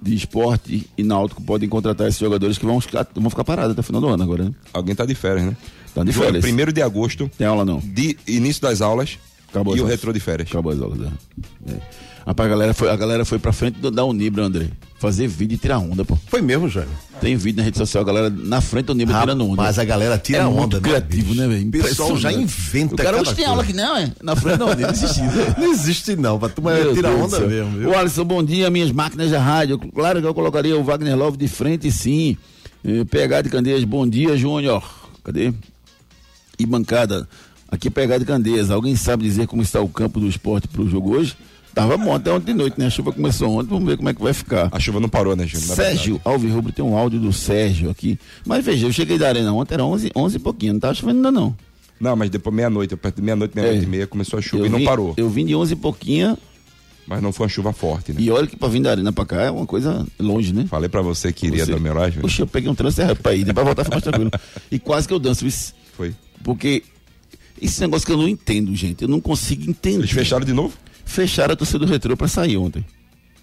de esporte e náutico podem contratar esses jogadores que vão ficar, vão ficar parados até o final do ano agora, né? Alguém tá de férias, né? Tá de férias. Primeiro de agosto. Tem aula não? De início das aulas. Acabou e o retrô de férias. Acabou as aulas, é. é. Rapaz, a galera foi, a galera foi pra frente da Unibra, André. Fazer vídeo e tirar onda, pô. Foi mesmo, Jair? Tem vídeo na rede social, a galera na frente da Unibra tirando onda. Mas a galera tira é onda, muito criativo, né, velho? O pessoal já inventa O cara hoje tem aula aqui, não, é? Na frente da Unibra, existe (laughs) Não existe não, pra tu tirar onda mesmo, viu? O Alisson, bom dia, minhas máquinas da rádio. Claro que eu colocaria o Wagner Love de frente, sim. PH de Candeias, bom dia, Júnior. Cadê? E bancada. Aqui pegar de Candeias. Alguém sabe dizer como está o campo do esporte para o jogo hoje? Tava bom até ontem de noite, né? A chuva começou ontem, vamos ver como é que vai ficar. A chuva não parou, né, Júnior? Sérgio Alves Rubro tem um áudio do Sérgio aqui. Mas veja, eu cheguei da arena ontem, era 11, 11 e pouquinho, não tava chovendo ainda não. Não, mas depois meia-noite, perto de meia-noite, meia-noite é. e meia, começou a chuva eu e não vim, parou. Eu vim de 11 e pouquinho. Mas não foi uma chuva forte, né? E olha que pra vir da arena pra cá é uma coisa longe, né? Falei pra você que iria você... lá, Júnior. Poxa, eu peguei um trânsito pra ir? Pra voltar foi mais tranquilo. (laughs) E quase que eu danço isso. Foi. Porque esse negócio que eu não entendo, gente. Eu não consigo entender. Eles fecharam de novo? Fecharam a torcida do retrô para sair ontem.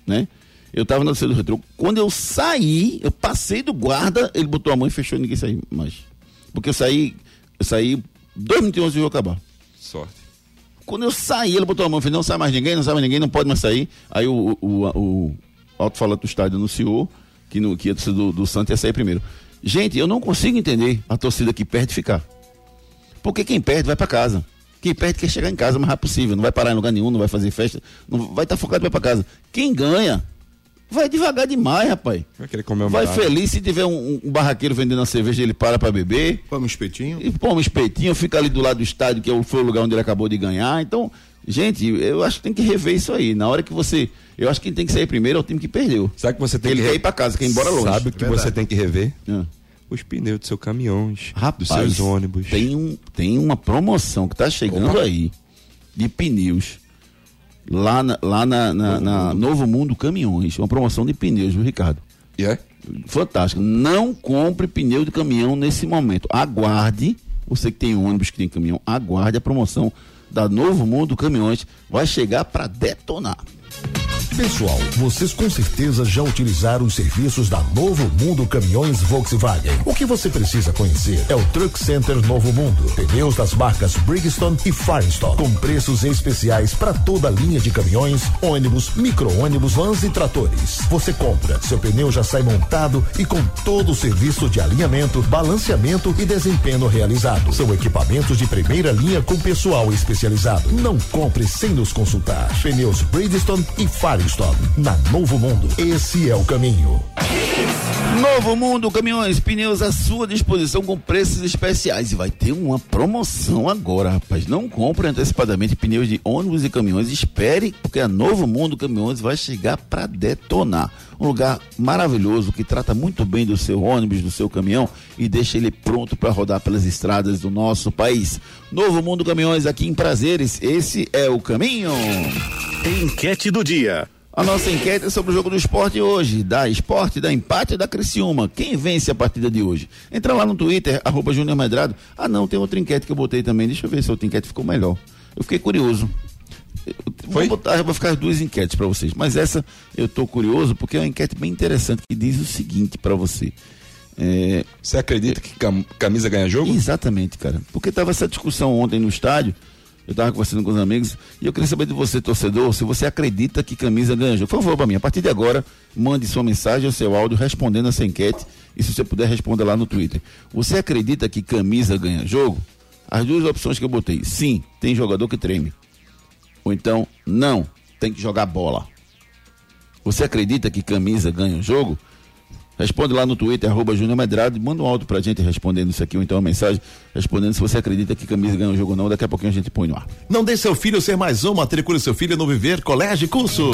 Né? Eu tava na torcida do retrô. Quando eu saí, eu passei do guarda, ele botou a mão e fechou e ninguém saiu mais. Porque eu saí, eu saí dois minutos antes de eu acabar. Sorte. Quando eu saí, ele botou a mão e falou, não sai mais ninguém, não sai mais ninguém, não pode mais sair. Aí o, o, o, o alto-falante do estádio anunciou que, no, que a torcida do, do Santos ia sair primeiro. Gente, eu não consigo entender a torcida que perde ficar. Porque quem perde vai para casa. Quem perde quer chegar em casa o mais rápido possível. Não vai parar em lugar nenhum, não vai fazer festa. Não vai estar tá focado para casa. Quem ganha, vai devagar demais, rapaz. Vai querer comer Vai feliz se tiver um, um, barraqueiro vendendo uma cerveja, ele para para beber. Põe um espetinho. E põe um espetinho, fica ali do lado do estádio, que é foi o lugar onde ele acabou de ganhar. Então, gente, eu acho que tem que rever isso aí. Na hora que você. Eu acho que quem tem que sair primeiro é o time que perdeu. Sabe que você tem ele que. Ele quer ir para casa, quer ir embora longe. Sabe o que é você tem que rever? É os pneus dos seus caminhões, Rapaz, dos seus ônibus. Tem, um, tem uma promoção que tá chegando Opa. aí de pneus lá na, lá na, na, Novo, na Mundo. Novo Mundo Caminhões. Uma promoção de pneus, viu, Ricardo? E yeah. é? Fantástico. Não compre pneu de caminhão nesse momento. Aguarde, você que tem ônibus, que tem caminhão, aguarde a promoção da Novo Mundo Caminhões. Vai chegar para detonar. Pessoal, vocês com certeza já utilizaram os serviços da Novo Mundo Caminhões Volkswagen. O que você precisa conhecer é o Truck Center Novo Mundo. Pneus das marcas Bridgestone e Firestone, com preços especiais para toda a linha de caminhões, ônibus, micro-ônibus, vans e tratores. Você compra, seu pneu já sai montado e com todo o serviço de alinhamento, balanceamento e desempenho realizado. São equipamentos de primeira linha com pessoal especializado. Não compre sem nos consultar. Pneus Bridgestone e Firestone na Novo Mundo. Esse é o caminho. Novo Mundo Caminhões, pneus à sua disposição com preços especiais. E vai ter uma promoção agora, rapaz. Não compre antecipadamente pneus de ônibus e caminhões. Espere, porque a Novo Mundo Caminhões vai chegar para detonar. Um lugar maravilhoso que trata muito bem do seu ônibus, do seu caminhão e deixa ele pronto para rodar pelas estradas do nosso país. Novo Mundo Caminhões aqui em Prazeres. Esse é o caminho. Enquete do dia. A nossa enquete é sobre o jogo do esporte hoje, da esporte, da empate da Criciúma. Quem vence a partida de hoje? Entra lá no Twitter, arroba Júnior Medrado. Ah não, tem outra enquete que eu botei também. Deixa eu ver se a outra enquete ficou melhor. Eu fiquei curioso. Foi? Vou, botar, vou ficar as duas enquetes para vocês, mas essa eu estou curioso porque é uma enquete bem interessante que diz o seguinte para você. É, você acredita que camisa ganha jogo? Exatamente, cara. Porque tava essa discussão ontem no estádio, eu estava conversando com os amigos, e eu queria saber de você, torcedor, se você acredita que camisa ganha jogo. Por favor, para mim, a partir de agora, mande sua mensagem ou seu áudio respondendo essa enquete, e se você puder responder lá no Twitter. Você acredita que camisa ganha jogo? As duas opções que eu botei. Sim, tem jogador que treme. Ou então, não, tem que jogar bola. Você acredita que camisa ganha o jogo? Responde lá no Twitter, arroba Júnior Medrado, manda um áudio pra gente respondendo isso aqui, ou então uma mensagem respondendo se você acredita que camisa ganha o jogo ou não, daqui a pouquinho a gente põe no ar. Não deixe seu filho ser mais um, matricule seu filho no Viver Colégio Curso.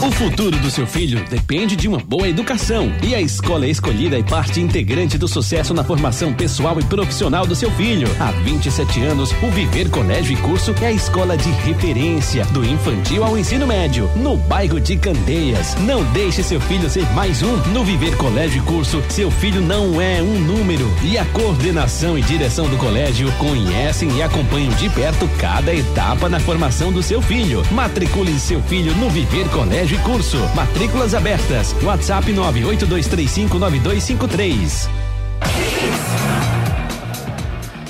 O futuro do seu filho depende de uma boa educação e a escola escolhida é parte integrante do sucesso na formação pessoal e profissional do seu filho. Há 27 anos, o Viver Colégio e Curso é a escola de referência do infantil ao ensino médio, no bairro de Candeias. Não deixe seu filho ser mais um no Viver Colégio Colégio Curso, seu filho não é um número. E a coordenação e direção do colégio conhecem e acompanham de perto cada etapa na formação do seu filho. Matricule seu filho no Viver Colégio e Curso. Matrículas abertas. WhatsApp 982359253.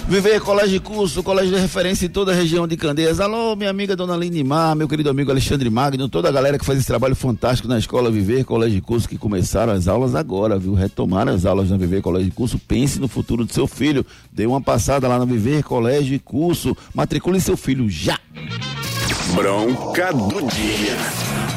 Viver Colégio de Curso, colégio de referência em toda a região de Candeias. Alô, minha amiga Dona Linimar, meu querido amigo Alexandre Magno, toda a galera que faz esse trabalho fantástico na escola Viver Colégio de Curso, que começaram as aulas agora, viu? Retomaram as aulas na Viver Colégio de Curso. Pense no futuro do seu filho. Dê uma passada lá na Viver Colégio de Curso. Matricule seu filho já. Bronca do dia.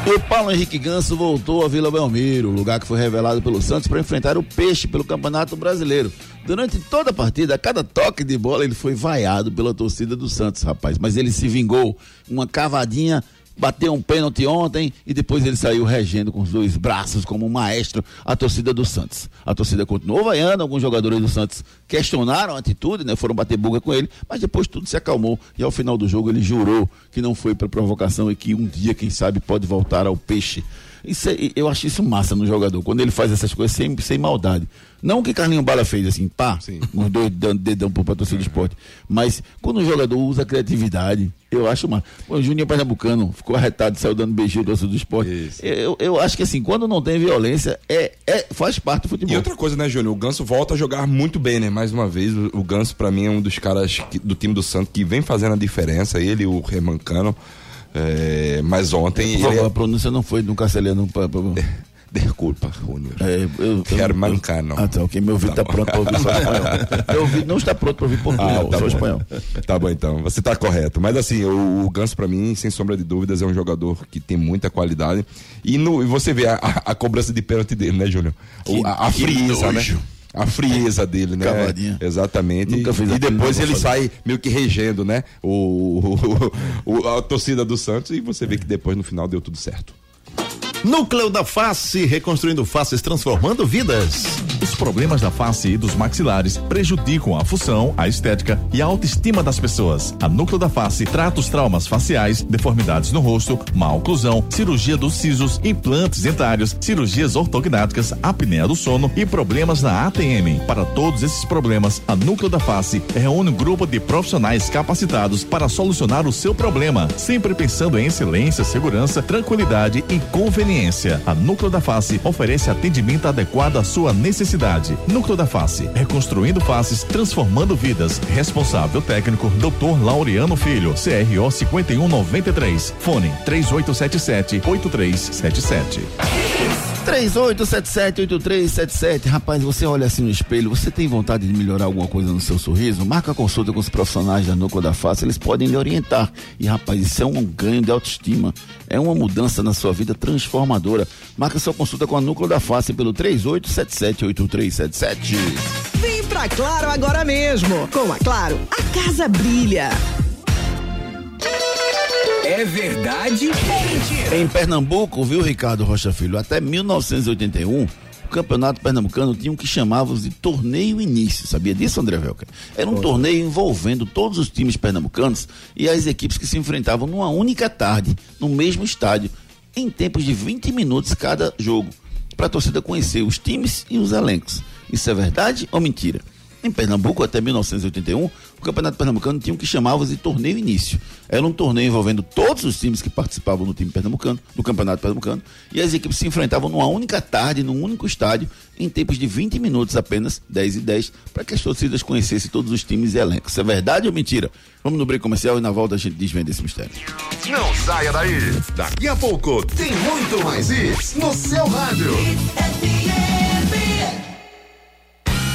O Paulo Henrique Ganso voltou a Vila Belmiro, lugar que foi revelado pelo Santos para enfrentar o Peixe pelo Campeonato Brasileiro. Durante toda a partida, a cada toque de bola, ele foi vaiado pela torcida do Santos, rapaz. Mas ele se vingou. Uma cavadinha bateu um pênalti ontem e depois ele saiu regendo com os dois braços como um maestro a torcida do Santos. A torcida continuou vaiando, alguns jogadores do Santos questionaram a atitude, né? Foram bater buga com ele, mas depois tudo se acalmou e ao final do jogo ele jurou que não foi para provocação e que um dia, quem sabe, pode voltar ao peixe. Isso é, eu acho isso massa no jogador, quando ele faz essas coisas sem, sem maldade. Não que Carlinho Bala fez assim, pá, Sim. os dois dedão pro patrocínio do esporte. Mas quando o jogador usa a criatividade, eu acho massa. O Júnior Pernambucano ficou arretado, saiu dando beijinho do do esporte. Eu, eu acho que assim, quando não tem violência, é, é, faz parte do futebol. E outra coisa, né, Júnior? O Ganso volta a jogar muito bem, né? Mais uma vez, o, o Ganso, para mim, é um dos caras que, do time do Santos que vem fazendo a diferença. Ele o Remancano. É, mas ontem. Por favor, ele... a pronúncia não foi no castelhano. (laughs) Desculpa, Júnior. É, eu. Ah, tá, ok. Meu ouvido está tá pronto para ouvir só (laughs) espanhol. Meu ouvido não está pronto para ouvir português, ah, tá só espanhol. Tá bom, então. Você está correto. Mas assim, o, o Ganso, para mim, sem sombra de dúvidas, é um jogador que tem muita qualidade. E, no, e você vê a, a, a cobrança de pênalti dele, né, Júnior? A, a frieza, né? A frieza dele, né? Exatamente. Nunca fez e depois ele sai meio que regendo, né? O, o, o, a torcida do Santos e você vê que depois no final deu tudo certo. Núcleo da Face, reconstruindo faces, transformando vidas. Os problemas da face e dos maxilares prejudicam a função, a estética e a autoestima das pessoas. A Núcleo da Face trata os traumas faciais, deformidades no rosto, má oclusão, cirurgia dos sisos, implantes dentários, cirurgias ortognáticas, apneia do sono e problemas na ATM. Para todos esses problemas, a Núcleo da Face reúne um grupo de profissionais capacitados para solucionar o seu problema, sempre pensando em excelência, segurança, tranquilidade e conveniência conveniência. A Núcleo da Face oferece atendimento adequado à sua necessidade. Núcleo da Face, reconstruindo faces, transformando vidas. Responsável técnico, Dr. Laureano Filho, CRO 5193. Fone 3877 8377. 38778377. Rapaz, você olha assim no espelho, você tem vontade de melhorar alguma coisa no seu sorriso? Marca consulta com os profissionais da Núcleo da Face, eles podem lhe orientar. E rapaz, isso é um ganho de autoestima. É uma mudança na sua vida transformadora. Marca sua consulta com a Núcleo da Face pelo 38778377. Vem pra Claro agora mesmo. Com a Claro, a casa brilha. É verdade ou mentira? Em Pernambuco, viu, Ricardo Rocha Filho, até 1981, o campeonato pernambucano tinha um que chamávamos de torneio início. Sabia disso, André Velker? Era um Foi. torneio envolvendo todos os times pernambucanos e as equipes que se enfrentavam numa única tarde, no mesmo estádio, em tempos de 20 minutos cada jogo, para a torcida conhecer os times e os elencos. Isso é verdade ou mentira? Em Pernambuco, até 1981, o Campeonato Pernambucano tinha o que chamava-se de torneio início. Era um torneio envolvendo todos os times que participavam do time pernambucano, do Campeonato Pernambucano, e as equipes se enfrentavam numa única tarde, num único estádio, em tempos de 20 minutos apenas, 10 e 10, para que as torcidas conhecessem todos os times e elencos. Isso é verdade ou mentira? Vamos no break comercial e na volta a gente desvenda esse mistério. Não saia daí. Daqui a pouco tem muito mais isso no seu rádio.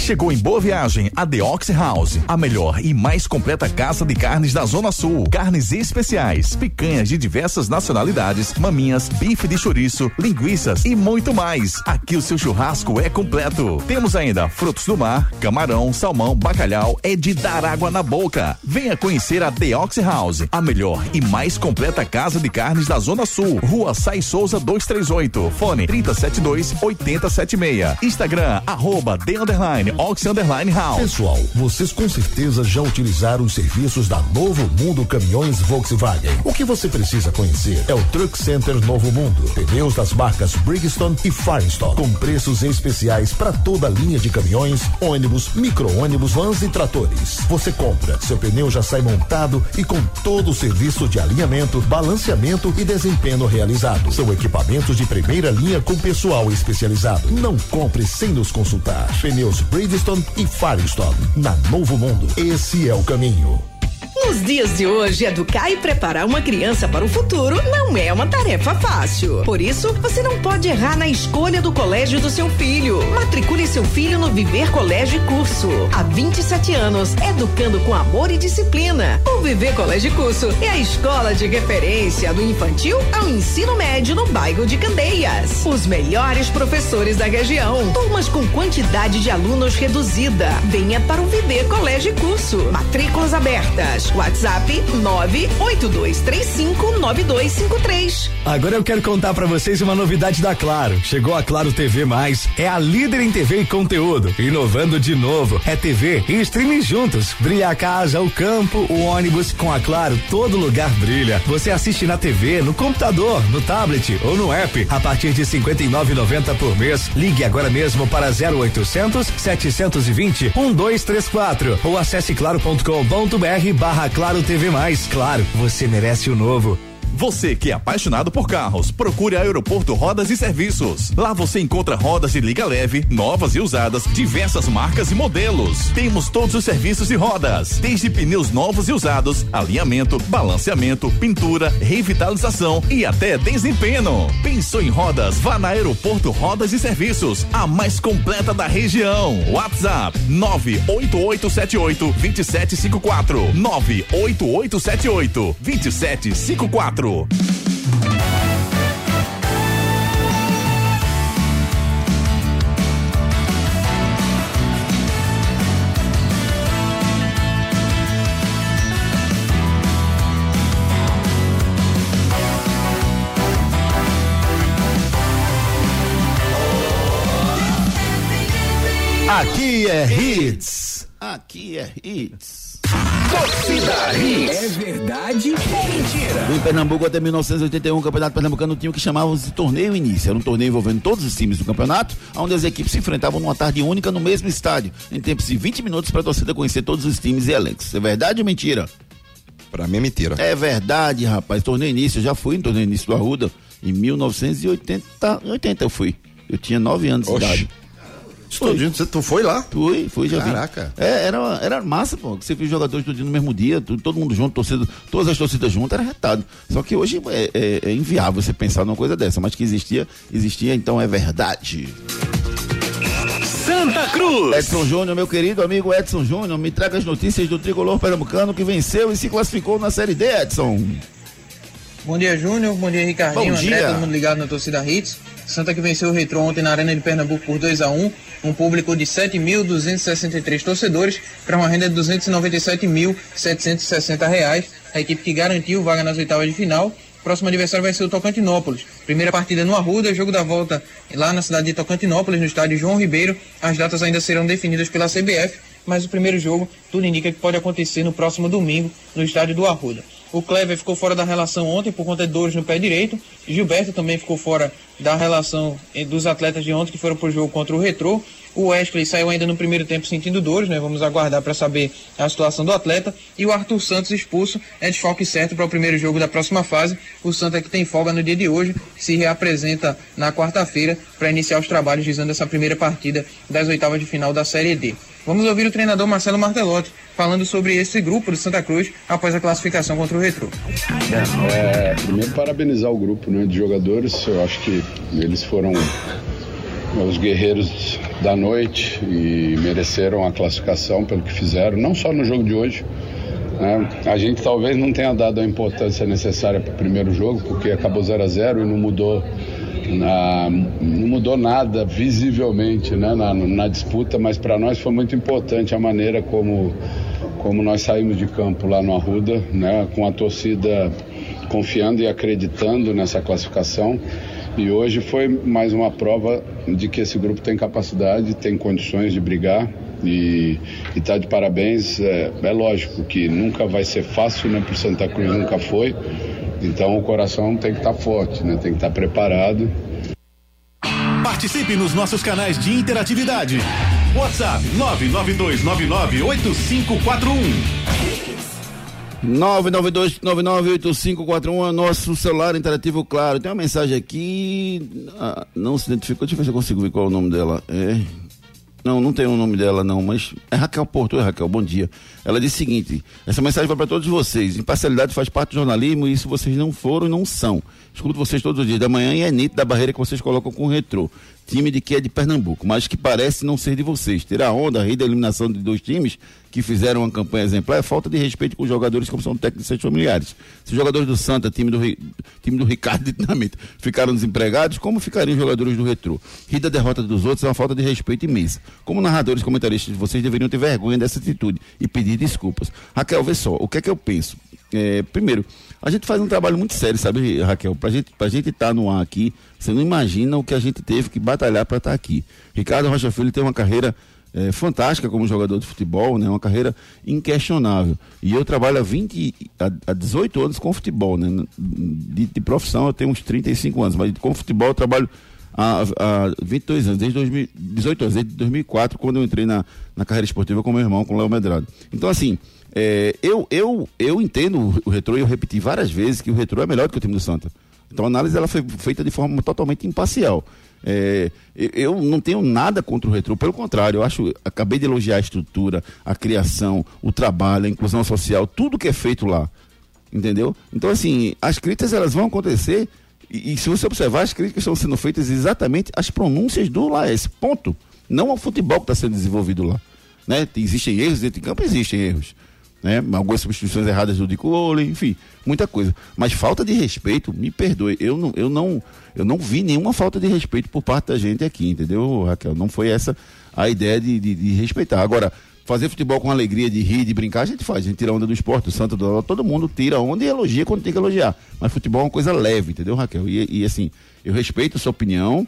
Chegou em Boa Viagem a The Ox House, a melhor e mais completa casa de carnes da Zona Sul. Carnes especiais, picanhas de diversas nacionalidades, maminhas, bife de chouriço, linguiças e muito mais. Aqui o seu churrasco é completo. Temos ainda frutos do mar, camarão, salmão, bacalhau, é de dar água na boca. Venha conhecer a The Ox House, a melhor e mais completa casa de carnes da Zona Sul. Rua Sai Souza 238, fone 372 8076. Instagram, arroba The Underline Ox Underline House. Pessoal, vocês com certeza já utilizaram os serviços da Novo Mundo Caminhões Volkswagen. O que você precisa conhecer é o Truck Center Novo Mundo. Pneus das marcas Bridgestone e Firestone, com preços especiais para toda a linha de caminhões, ônibus, micro-ônibus, vans e tratores. Você compra, seu pneu já sai montado e com todo o serviço de alinhamento, balanceamento e desempenho realizado. São equipamentos de primeira linha com pessoal especializado. Não compre sem nos consultar. Pneus Bridgestone e Firestone. Na Novo Mundo, esse é o caminho. Nos dias de hoje, educar e preparar uma criança para o futuro não é uma tarefa fácil. Por isso, você não pode errar na escolha do colégio do seu filho. Matricule seu filho no Viver Colégio e Curso. Há 27 anos, educando com amor e disciplina. O Viver Colégio e Curso é a escola de referência do infantil ao ensino médio no bairro de Candeias. Os melhores professores da região. Turmas com quantidade de alunos reduzida. Venha para o Viver Colégio e Curso. Matrículas abertas. WhatsApp 982359253. Agora eu quero contar para vocês uma novidade da Claro. Chegou a Claro TV Mais, é a líder em TV e conteúdo, inovando de novo. É TV e streaming juntos. Brilha a casa, o campo, o ônibus, com a Claro todo lugar brilha. Você assiste na TV, no computador, no tablet ou no app a partir de 59,90 por mês. Ligue agora mesmo para 0800 720 1234 ou acesse claro.com.br barra Claro TV Mais. Claro, você merece o novo. Você que é apaixonado por carros, procure Aeroporto Rodas e Serviços. Lá você encontra rodas de liga leve, novas e usadas, diversas marcas e modelos. Temos todos os serviços de rodas, desde pneus novos e usados, alinhamento, balanceamento, pintura, revitalização e até desempenho. Pensou em rodas? Vá na Aeroporto Rodas e Serviços, a mais completa da região. WhatsApp 98878 2754 98878 2754 Aqui é hits. Aqui é hits. Torcida Hits. É verdade ou mentira? Em Pernambuco, até 1981, o Campeonato Pernambucano tinha o que chamavam de torneio início. Era um torneio envolvendo todos os times do campeonato, onde as equipes se enfrentavam numa tarde única no mesmo estádio, em tempos de 20 minutos para a torcida conhecer todos os times e elencos. É verdade ou mentira? Pra mim é mentira. É verdade, rapaz. Torneio início, eu já fui em torneio início do Arruda. Em 1980, 80 eu fui. Eu tinha 9 anos de Oxe. idade. Estudinho, você tu foi lá? Fui, fui, já vi. Caraca. É, era, era massa, pô. que Você viu os jogadores todo dia no mesmo dia, tu- todo mundo junto, torcida, todas as torcidas juntas, era retado. Só que hoje é, é- é inviável você pensar numa coisa dessa, mas que existia, existia, então é verdade. Santa Cruz. Edson Júnior, meu querido amigo Edson Júnior, me traga as notícias do tricolor pernambucano que venceu e se classificou na Série D, Edson. Bom dia, Júnior. Bom dia, Ricardinho. Bom André, dia. todo mundo ligado na torcida Hits. Santa que venceu o Retrô ontem na Arena de Pernambuco por 2 a 1 Um público de 7.263 torcedores para uma renda de 297.760 reais. A equipe que garantiu vaga nas oitavas de final. Próximo adversário vai ser o Tocantinópolis. Primeira partida no Arruda, jogo da volta lá na cidade de Tocantinópolis, no estádio João Ribeiro. As datas ainda serão definidas pela CBF, mas o primeiro jogo tudo indica que pode acontecer no próximo domingo no estádio do Arruda. O Clever ficou fora da relação ontem por conta de dores no pé direito. Gilberto também ficou fora da relação eh, dos atletas de ontem que foram para o jogo contra o Retrô. O Wesley saiu ainda no primeiro tempo sentindo dores, né? Vamos aguardar para saber a situação do atleta. E o Arthur Santos expulso é desfalque certo para o primeiro jogo da próxima fase. O Santa que tem folga no dia de hoje se reapresenta na quarta-feira para iniciar os trabalhos visando essa primeira partida das oitavas de final da Série D. Vamos ouvir o treinador Marcelo Martelotti falando sobre esse grupo do Santa Cruz após a classificação contra o Retrô. É, primeiro parabenizar o grupo né, de jogadores, eu acho que eles foram os guerreiros da noite e mereceram a classificação pelo que fizeram, não só no jogo de hoje. né. A gente talvez não tenha dado a importância necessária para o primeiro jogo, porque acabou 0 a 0 e não mudou, não mudou nada visivelmente né, na, na disputa, mas para nós foi muito importante a maneira como, como nós saímos de campo lá no Arruda, né, com a torcida confiando e acreditando nessa classificação. E hoje foi mais uma prova de que esse grupo tem capacidade, tem condições de brigar e está de parabéns. É, é lógico que nunca vai ser fácil, né? Para Santa Cruz nunca foi. Então o coração tem que estar forte, né? Tem que estar preparado. Participe nos nossos canais de interatividade. WhatsApp 992998541. 992998541 é nosso celular interativo, claro. Tem uma mensagem aqui. ah, não se identificou. Deixa eu ver se eu consigo ver qual é o nome dela. É. Não, não tem o nome dela, não, mas é Raquel Porto. Oi, Raquel, bom dia. Ela diz o seguinte: essa mensagem vai para todos vocês. Imparcialidade faz parte do jornalismo e isso vocês não foram e não são. Escuto vocês todos os dias da manhã e é nítido da barreira que vocês colocam com o retrô. Time de que é de Pernambuco, mas que parece não ser de vocês. Ter a onda, a rir da eliminação de dois times que fizeram uma campanha exemplar é falta de respeito com os jogadores como são técnicos e seus familiares. Se os jogadores do Santa, time do, time do Ricardo de Dinamite, ficaram desempregados, como ficariam os jogadores do Retrô? Rir da derrota dos outros é uma falta de respeito imensa. Como narradores comentaristas, vocês deveriam ter vergonha dessa atitude e pedir desculpas. Raquel, vê só, o que é que eu penso? É, primeiro, a gente faz um trabalho muito sério, sabe, Raquel? Pra gente pra gente estar no ar aqui, você não imagina o que a gente teve que batalhar para estar aqui. Ricardo Rocha Filho tem uma carreira é, fantástica como jogador de futebol, né? Uma carreira inquestionável. E eu trabalho há 20, há, há 18 anos com futebol, né? De, de profissão eu tenho uns 35 anos, mas com futebol eu trabalho há, há 22 anos, desde 2000, 18 anos, desde 2004, quando eu entrei na, na carreira esportiva com meu irmão, com o Léo Medrado. Então, assim, é, eu, eu, eu entendo o, retrô e eu repeti várias vezes que o retrô é melhor do que o time do Santa. Então a análise ela foi feita de forma totalmente imparcial. É, eu não tenho nada contra o retrô, pelo contrário, eu acho, acabei de elogiar a estrutura, a criação, o trabalho, a inclusão social, tudo que é feito lá. Entendeu? Então, assim, as críticas elas vão acontecer e, e se você observar, as críticas estão sendo feitas exatamente às pronúncias do Laes, ponto. Não ao futebol que está sendo desenvolvido lá. Né? Tem- Existem erros dentro de campo, existem erros. Né? Algumas substituições erradas do Dico enfim, muita coisa. Mas falta de respeito, me perdoe, eu não, eu não, eu não vi nenhuma falta de respeito por parte da gente aqui, entendeu, Raquel? Não foi essa a ideia de, de, de respeitar. Agora, fazer futebol com alegria, de rir, de brincar, a gente faz. A gente tira onda do esporte, do Santo, do todo mundo tira onda e elogia quando tem que elogiar. Mas futebol é uma coisa leve, entendeu, Raquel? E, e assim, eu respeito a sua opinião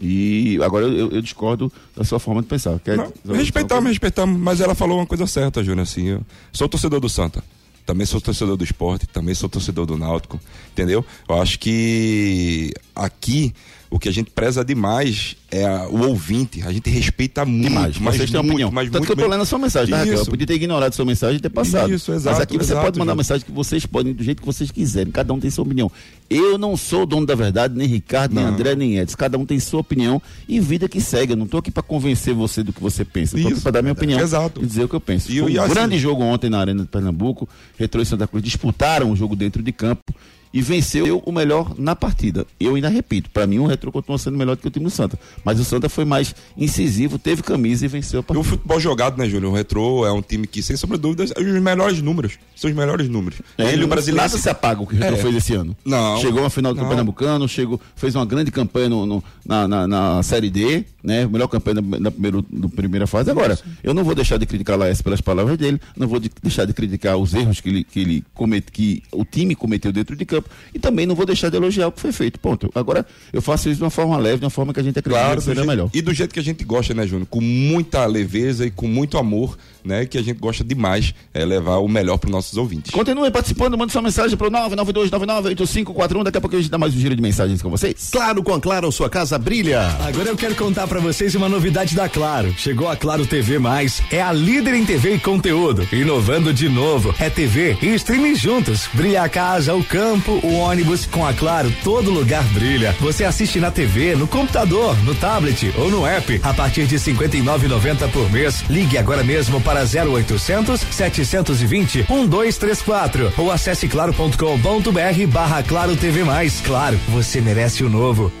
e agora eu, eu- discordo da sua forma de pensar. Quer, Não, respeitamos, respeitamos, mas ela falou uma coisa certa, Júnior, assim, eu sou torcedor do Santa, também sou torcedor do esporte, também sou torcedor do Náutico, entendeu? Eu acho que aqui o que a gente preza demais é a, o ouvinte. A gente respeita muito, Demais. mas Vocês têm muito, opinião. mas Tanto muito que eu tô lendo a sua mensagem, tá? Eu podia ter ignorado a sua mensagem e ter passado. Isso, exato, Mas aqui você exato, pode mandar João. mensagem que vocês podem, do jeito que vocês quiserem. Cada um tem sua opinião. Eu não sou o dono da verdade, nem Ricardo, nem Não. André, nem Edson. Cada um tem sua opinião e vida que segue. Eu não tô aqui pra convencer você do que você pensa. Eu tô aqui pra dar minha opinião. Exato. E dizer o que eu penso. E Foi e um assim- grande jogo ontem na Arena de Pernambuco. Retrô e Santa Cruz disputaram o jogo dentro de campo e venceu o melhor na partida. Eu ainda repito, pra mim o Retrô continua sendo melhor do que o time do Santa. Mas o Santa foi mais incisivo, teve camisa e venceu a E partida. o futebol jogado, né, Júnior? O Retrô é um time que, sem sombra de dúvidas, é os melhores números. São os melhores números. É, Ele, o brasileiro. Nada se apaga o que o Retro É. fez esse ano. Não. Chegou à final do. Pernambucano, chegou, fez uma grande campanha no, no- na, na, na Série D, né? Melhor campanha da, da primeiro, do primeira fase. Agora, eu não vou deixar de criticar o Laércio pelas palavras dele, não vou de- deixar de criticar os erros que ele, que ele comete, que o time cometeu dentro de campo, e também não vou deixar de elogiar o que foi feito. Ponto. Agora, eu faço isso de uma forma leve, de uma forma que a gente acredita Claro, que seja jeito- melhor. E do jeito que a gente gosta, né, Júnior? Com muita leveza e com muito amor, né? Que a gente gosta demais é levar o melhor para os nossos ouvintes. Continue participando, mande sua mensagem para o 992998541. Daqui a pouco a gente dá mais um giro de mensagens com vocês. Claro, com a Claro, sua casa brilha. Agora eu quero contar pra vocês uma novidade da Claro. Chegou a Claro TV Mais, é a líder em TV e conteúdo. Inovando de novo, é TV e streaming juntos. Brilha a casa, o campo, o ônibus. Com a Claro, todo lugar brilha. Você assiste na TV, no computador, no tablet ou no app a partir de R$ 59,90 por mês. Ligue agora mesmo para 0800 720 1234 ou acesse claro.com.br barra Claro TV Mais. Claro, você merece o novo.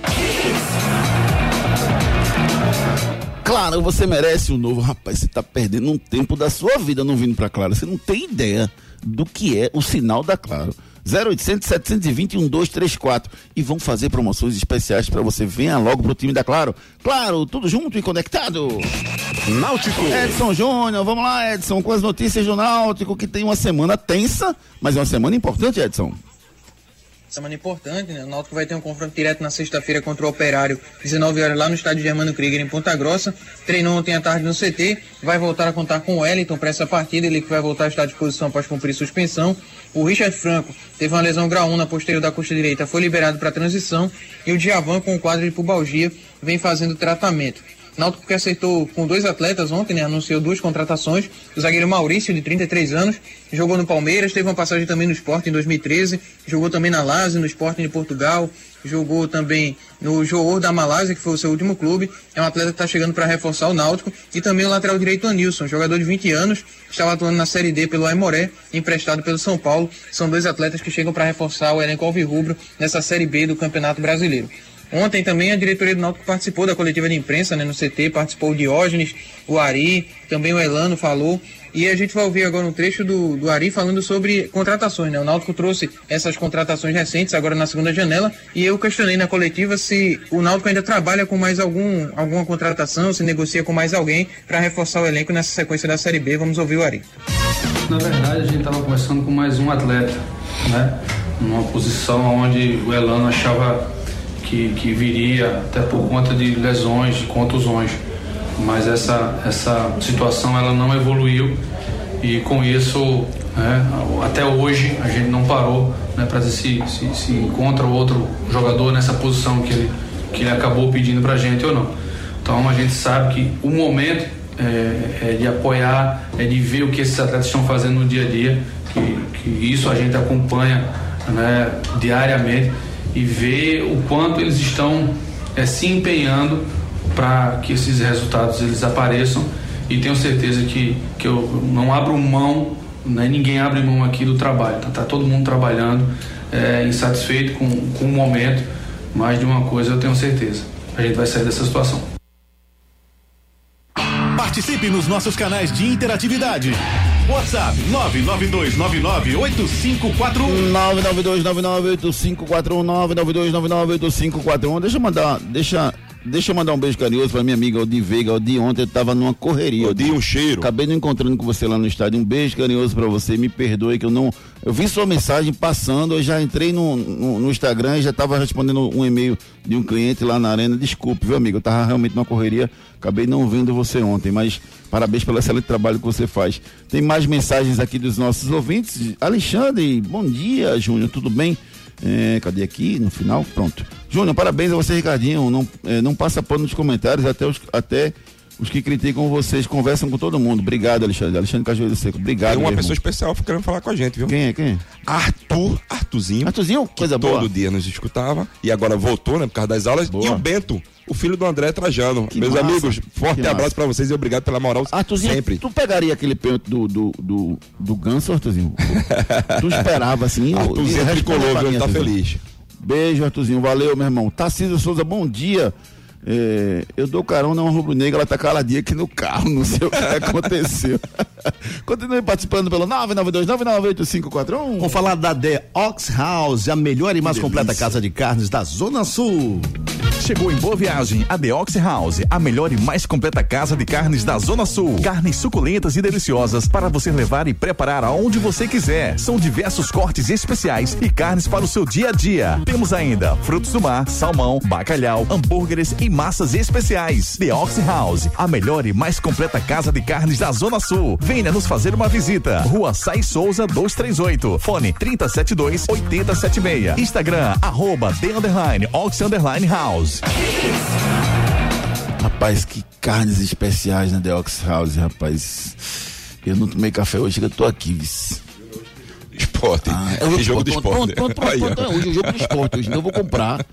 Claro, você merece o novo. Rapaz, você tá perdendo um tempo da sua vida não vindo pra Claro. Você não tem ideia do que é o sinal da Claro. 0800 720 1234 e vão fazer promoções especiais para você. Venha logo pro time da Claro. Claro, tudo junto e conectado. Náutico. Edson Júnior, vamos lá, Edson, com as notícias do Náutico, que tem uma semana tensa, mas é uma semana importante, Edson. Semana importante, né? O Náutico vai ter um confronto direto na sexta-feira contra o Operário, 19 horas lá no estádio Germano Krieger, em Ponta Grossa. Treinou ontem à tarde no CT, vai voltar a contar com o Wellington para essa partida, ele que vai voltar a estar à disposição após cumprir suspensão. O Richard Franco teve uma lesão grau 1 na posterior da costa direita, foi liberado para transição. E o Djavan, com o quadro de pubalgia, vem fazendo tratamento. Náutico que acertou com dois atletas ontem, né? Anunciou duas contratações. O zagueiro Maurício, de 33 anos, jogou no Palmeiras, teve uma passagem também no Sport em 2013, jogou também na Lazio, no Sporting de Portugal, jogou também no Joor da Malásia, que foi o seu último clube. É um atleta que está chegando para reforçar o Náutico. E também o lateral direito Anilson, jogador de 20 anos, estava atuando na Série D pelo Aimoré, emprestado pelo São Paulo. São dois atletas que chegam para reforçar o elenco alvirrubro nessa Série B do Campeonato Brasileiro. Ontem também a diretoria do Náutico participou da coletiva de imprensa né, no CT, participou o Diógenes, o Ari, também o Elano falou. E a gente vai ouvir agora um trecho do, do Ari falando sobre contratações. Né? O Náutico trouxe essas contratações recentes, agora na segunda janela, e eu questionei na coletiva se o Náutico ainda trabalha com mais algum, alguma contratação, se negocia com mais alguém para reforçar o elenco nessa sequência da Série B. Vamos ouvir o Ari. Na verdade, a gente estava conversando com mais um atleta, né? Numa posição onde o Elano achava que, que viria até por conta de lesões, de contusões. Mas essa, essa situação ela não evoluiu e com isso, né, até hoje, a gente não parou né, para ver se, se, se encontra outro jogador nessa posição que ele, que ele acabou pedindo para a gente ou não. Então a gente sabe que o momento é, é de apoiar, é de ver o que esses atletas estão fazendo no dia a dia, que, que isso a gente acompanha né, diariamente e ver o quanto eles estão é, se empenhando para que esses resultados eles apareçam e tenho certeza que, que eu não abro mão, né, ninguém abre mão aqui do trabalho, tá, tá todo mundo trabalhando, é, insatisfeito com, com o momento, mas de uma coisa eu tenho certeza, a gente vai sair dessa situação. Participe nos nossos canais de interatividade. WhatsApp 992998541 992998541 Deixa eu mandar, deixa, deixa eu mandar um beijo carinhoso pra minha amiga Odi Veiga. Odi ontem tava numa correria. Odi, um cheiro. Acabei não encontrando com você lá no estádio. Um beijo carinhoso pra você. Me perdoe que eu não. Eu vi sua mensagem passando, eu já entrei no, no, no Instagram e já tava respondendo um e-mail de um cliente lá na arena. Desculpe, viu, amigo? Eu tava realmente numa correria. Acabei não vendo você ontem, mas parabéns pelo excelente trabalho que você faz. Tem mais mensagens aqui dos nossos ouvintes. Alexandre, bom dia, Júnior, tudo bem? É, cadê aqui? No final, pronto. Júnior, parabéns a você, Ricardinho. Não, é, não passa pano nos comentários, até os, até os que criticam vocês conversam com todo mundo. Obrigado, Alexandre. Alexandre Cajueiro Seco. Obrigado. Tem uma pessoa irmão. especial querendo falar com a gente, viu? Quem é? Quem é? Arthur, Arthurzinho. Arthurzinho, coisa que boa. Todo dia nos escutava e agora voltou, né, por causa das aulas. E o Bento, o filho do André Trajano. Que Meus massa, amigos, forte que abraço pra vocês e obrigado pela moral Arthurzinho, sempre. tu pegaria aquele pênalti do, do, do, do Ganso, Arthurzinho? tu esperava assim? (laughs) Responde tricolor, mim, Tá Arthurzinho. feliz. Beijo, Arthurzinho. Valeu, meu irmão. Tarcísio Souza, bom dia. É, eu dou carona a uma rubro-negra, ela tá caladinha aqui no carro, (laughs) não sei o que aconteceu. (laughs) Continue participando pelo 992-998-541. Vamos falar da The Ox House, a melhor e mais completa casa de carnes da Zona Sul. Chegou em Boa Viagem a The Ox House, a melhor e mais completa casa de carnes da Zona Sul. Carnes suculentas e deliciosas para você levar e preparar aonde você quiser. São diversos cortes especiais e carnes para o seu dia a dia. Temos ainda frutos do mar, salmão, bacalhau, hambúrgueres e massas especiais. The Ox House, a melhor e mais completa casa de carnes da Zona Sul. Venha nos fazer uma visita. Rua Sai Souza 238. Fone 372 8076. Instagram, arroba The Underline Ox Underline House. Rapaz, que carnes especiais na The Ox House, rapaz. Eu não tomei café hoje que eu tô aqui. Esporte. Ah, eu vou- jogo do esporte. pronto, pronto, pronto, hoje é o jogo do esporte, hoje eu vou comprar.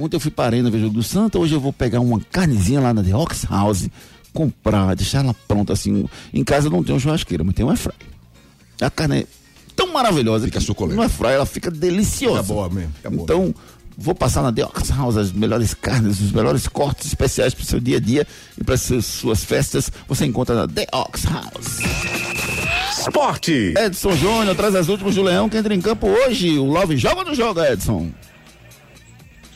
Ontem eu fui para a Arena ver o jogo do Santa, hoje eu vou pegar uma carnezinha lá na The Ox House, comprar, deixar ela pronta assim. Em casa não tem uma churrasqueira, mas tem um airfry. A carne é tão maravilhosa fica suculenta. No airfry ela fica deliciosa. Fica boa mesmo, fica boa então, vou passar na The Ox House as melhores carnes, os melhores cortes especiais para o seu dia a dia e para suas festas, você encontra na The Ox House. Esporte. Edson Júnior traz as últimas do Leão que entra em campo hoje. O Love joga ou não joga, Edson?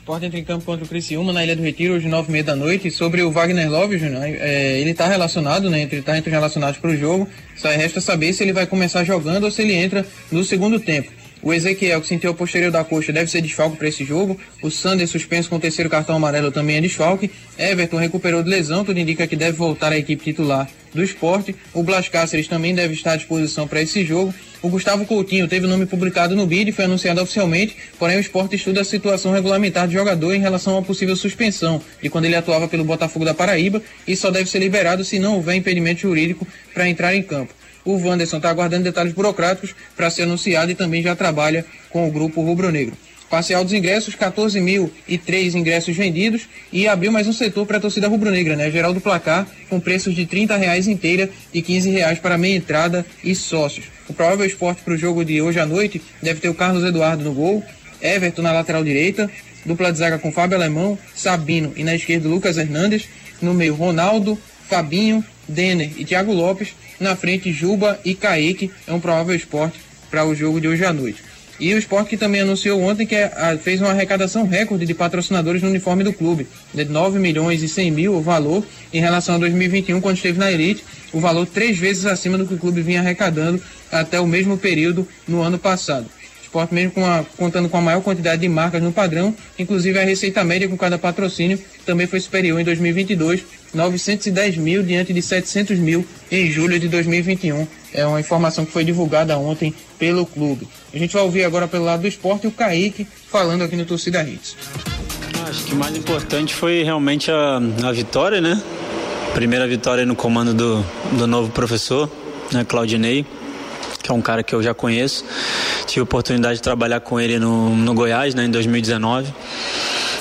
Sport entra em campo contra o Criciúma na Ilha do Retiro hoje nove e meia da noite. Sobre o Wagner Love, Júnior, é, ele está relacionado, né? Ele está entre os relacionados para o jogo. Só resta saber se ele vai começar jogando ou se ele entra no segundo tempo. O Ezequiel, que sentiu a posterior da coxa, deve ser desfalque para esse jogo. O Sander, suspenso com o terceiro cartão amarelo, também é desfalque. Everton recuperou de lesão, tudo indica que deve voltar à equipe titular do esporte. O Blas Cáceres também deve estar à disposição para esse jogo. O Gustavo Coutinho teve o nome publicado no BID e foi anunciado oficialmente, porém o esporte estuda a situação regulamentar do jogador em relação uma possível suspensão de quando ele atuava pelo Botafogo da Paraíba e só deve ser liberado se não houver impedimento jurídico para entrar em campo. O Wanderson está aguardando detalhes burocráticos para ser anunciado e também já trabalha com o grupo rubro-negro. Parcial dos ingressos, 14.003 ingressos vendidos e abriu mais um setor para a torcida rubro-negra, né? Geral do placar, com preços de 30 reais inteira e 15 reais para meia entrada e sócios. O provável esporte para o jogo de hoje à noite deve ter o Carlos Eduardo no gol, Everton na lateral direita, dupla de zaga com Fábio Alemão, Sabino e na esquerda Lucas Hernandes, no meio Ronaldo, Fabinho, Denner e Thiago Lopes, na frente Juba e Kaique, é um provável esporte para o jogo de hoje à noite. E o esporte que também anunciou ontem que ah, fez uma arrecadação recorde de patrocinadores no uniforme do clube, de 9 milhões e 100 mil o valor em relação a 2021, quando esteve na elite, o valor três vezes acima do que o clube vinha arrecadando até o mesmo período no ano passado. O esporte mesmo com a- contando com a maior quantidade de marcas no padrão, inclusive a receita média com cada patrocínio também foi superior em 2022, 910 mil diante de 700 mil em julho de 2021. É uma informação que foi divulgada ontem pelo clube. A gente vai ouvir agora pelo lado do esporte o Kaique falando aqui no Torcida Hits. Acho que o mais importante foi realmente a, a vitória, né? Primeira vitória no comando do, do novo professor, né, Claudinei, que é um cara que eu já conheço. Tive a oportunidade de trabalhar com ele no, no Goiás, né, em 2019.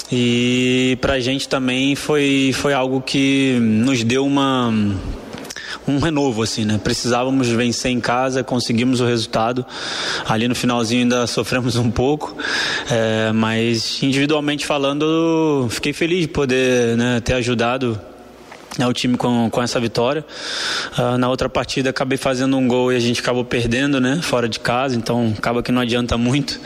E pra gente também foi, foi algo que nos deu uma um renovo assim, né? Precisávamos vencer em casa, conseguimos o resultado. Ali no finalzinho ainda (laughs) sofremos um pouco, é, mas individualmente falando, fiquei feliz de poder né, ter ajudado né, o time com, com essa vitória. Ah, na outra partida acabei fazendo um gol e a gente acabou perdendo, né? Fora de casa, então acaba que não adianta muito.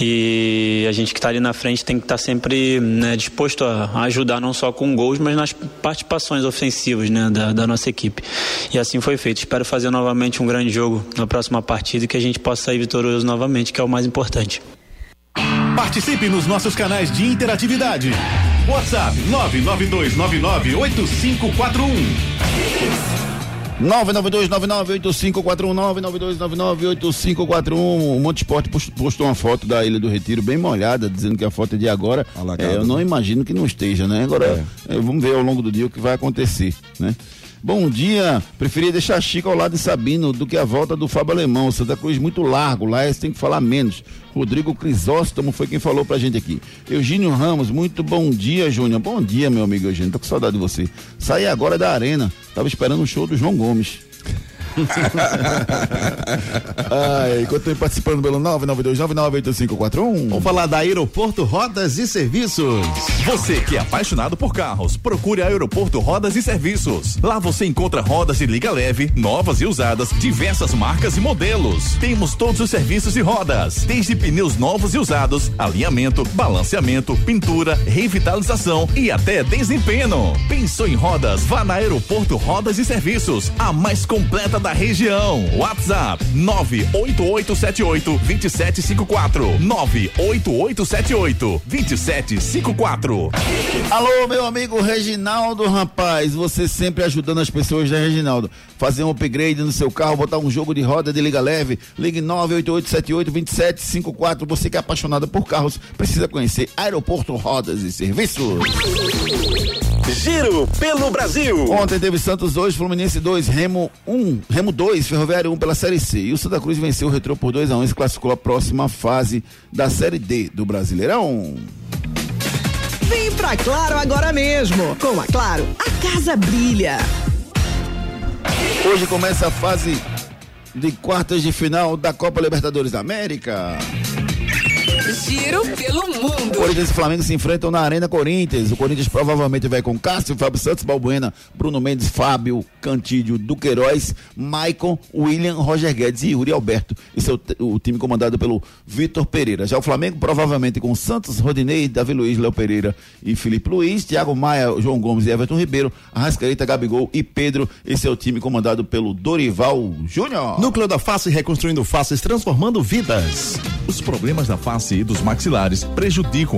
E a gente que está ali na frente tem que estar sempre né, disposto a a ajudar não só com gols, mas nas participações ofensivas né, da, da nossa equipe. E assim foi feito. Espero fazer novamente um grande jogo na próxima partida e que a gente possa sair vitorioso novamente, que é o mais importante. Participe nos nossos canais de interatividade. WhatsApp 992-998541, o Monte Esporte post- postou uma foto da Ilha do Retiro bem molhada, dizendo que a foto é de agora. É, eu não imagino que não esteja, né? Agora, é, vamos ver ao longo do dia o que vai acontecer, né? Bom dia, preferia deixar Chico ao lado de Sabino do que a volta do Fábio Alemão. Santa Cruz muito largo, lá eles têm que falar menos. Rodrigo Crisóstomo foi quem falou pra gente aqui. Eugênio Ramos, muito bom dia, Júnior. Bom dia, meu amigo Eugênio, tô com saudade de você. Saí agora da arena, tava esperando o show do João Gomes. Ai, continue participando pelo 992998541. Vamos falar da Aeroporto Rodas e Serviços. Você que é apaixonado por carros, procure a Aeroporto Rodas e Serviços. Lá você encontra rodas de liga leve, novas e usadas, diversas marcas e modelos. Temos todos os serviços de rodas, desde pneus novos e usados, alinhamento, balanceamento, pintura, revitalização e até desempenho. Pensou em rodas? Vá na Aeroporto Rodas e Serviços, a mais completa da região. WhatsApp 98878 2754 98878 2754. Alô, meu amigo Reginaldo, rapaz, você sempre ajudando as pessoas, né, Reginaldo? Fazer um upgrade no seu carro, botar um jogo de roda de liga leve, ligue 988782754. Você que é apaixonado por carros, precisa conhecer Aeroporto Rodas e Serviços. Giro pelo Brasil. Ontem teve Santos 2, Fluminense 2, Remo 1, Remo 2, Ferroviário 1 pela Série C. E o Santa Cruz venceu o Retrô por 2 a 1 e se classificou à próxima fase da Série D do Brasileirão. Vem pra Claro agora mesmo. Com a Claro, a casa brilha. Hoje começa a fase de quartas de final da Copa Libertadores da América. Giro pelo mundo. Corinthians e Flamengo se enfrentam na Arena Corinthians. O Corinthians provavelmente vai com Cássio, Fábio Santos, Balbuena, Bruno Mendes, Fábio, Cantídio, Duqueiroz, Maicon, William, Roger Guedes e Yuri Alberto. Esse é o, o time comandado pelo Vitor Pereira. Já o Flamengo provavelmente com Santos, Rodinei, Davi Luiz, Léo Pereira e Felipe Luiz, Thiago Maia, João Gomes e Everton Ribeiro, Arrascaeta, Gabigol e Pedro. Esse é o time comandado pelo Dorival Júnior. Núcleo da Face reconstruindo faces, transformando vidas. Os problemas da face e dos maxilares prejudicam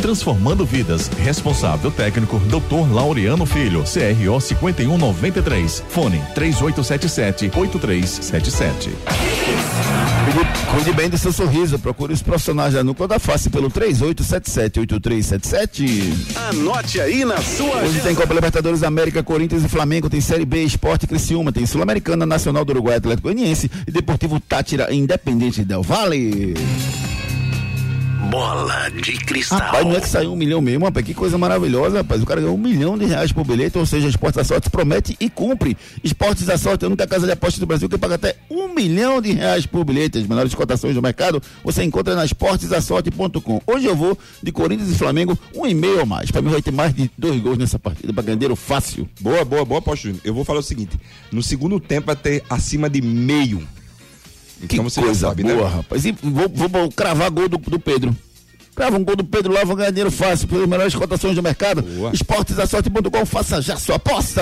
transformando vidas. Responsável técnico, Dr. Laureano Filho, CRO 5193. Fone 3877 8377. Cuide, bem do seu sorriso. Procure os profissionais da Núcleo da Face pelo 3877-8377. Anote aí na sua Hoje tem Copa Libertadores da América, Corinthians e Flamengo, tem Série B, Esporte Criciúma, tem Sul-Americana, Nacional do Uruguai, Atlético Goianiense e Deportivo Tátira Independente Del Vale. Bola de cristal. Rapaz, não é que saiu um milhão mesmo, rapaz, que coisa maravilhosa, rapaz. O cara ganhou um milhão de reais por bilhete, ou seja, Esportes da Sorte promete e cumpre. Esportes da Sorte é a única casa de apostas do Brasil que paga até um milhão de reais por bilhete. As menores cotações do mercado você encontra na esportesdasorte.com. Hoje eu vou de Corinthians e Flamengo, um e meio ou mais. Pra mim vai ter mais de dois gols nessa partida, pra gandeiro fácil. Boa, boa, boa aposta, Júnior. Eu vou falar o seguinte: no segundo tempo vai ter acima de meio. Então você já coisa sabe, boa, né? rapaz. E vou, vou cravar gol do, do Pedro. Crava um gol do Pedro lá, vou ganhar dinheiro fácil pelas melhores cotações do mercado. Esportesdasorte.com, faça já sua aposta.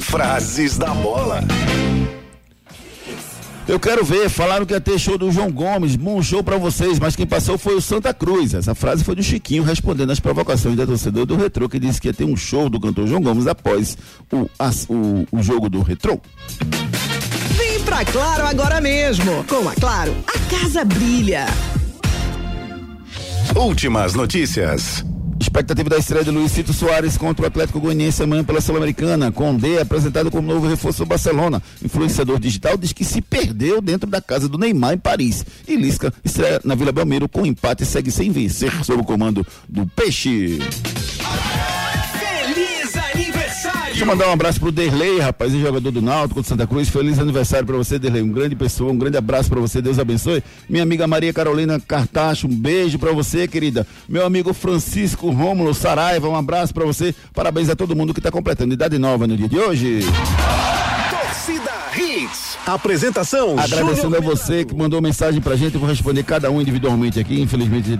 Frases da bola. Eu quero ver, falaram que ia ter show do João Gomes, bom show pra vocês, mas quem passou foi o Santa Cruz. Essa frase foi do Chiquinho respondendo às provocações da torcedor do Retrô, que disse que ia ter um show do cantor João Gomes após o, as- o, o jogo do Retrô. Vem pra Claro agora mesmo. Com a Claro, a casa brilha. Últimas notícias. Expectativa da estreia de Luiz Cito Soares contra o Atlético Goianiense amanhã pela Sul-Americana. Condé, apresentado como novo reforço do Barcelona. Influenciador digital diz que se perdeu dentro da casa do Neymar em Paris. E Lisca estreia na Vila Belmiro com empate e segue sem vencer sob o comando do Peixe. Deixa eu mandar um abraço pro Derlei, rapaz, jogador do Náutico de Santa Cruz. Feliz aniversário pra você, Derlei. Um grande pessoa, um grande abraço pra você. Deus abençoe. Minha amiga Maria Carolina Cartacho, um beijo pra você, querida. Meu amigo Francisco Rômulo Saraiva, um abraço pra você. Parabéns a todo mundo que tá completando idade nova no dia de hoje. Torcida Hits. Apresentação Agradecendo Júnior a você que mandou mensagem pra gente, eu vou responder cada um individualmente aqui. Infelizmente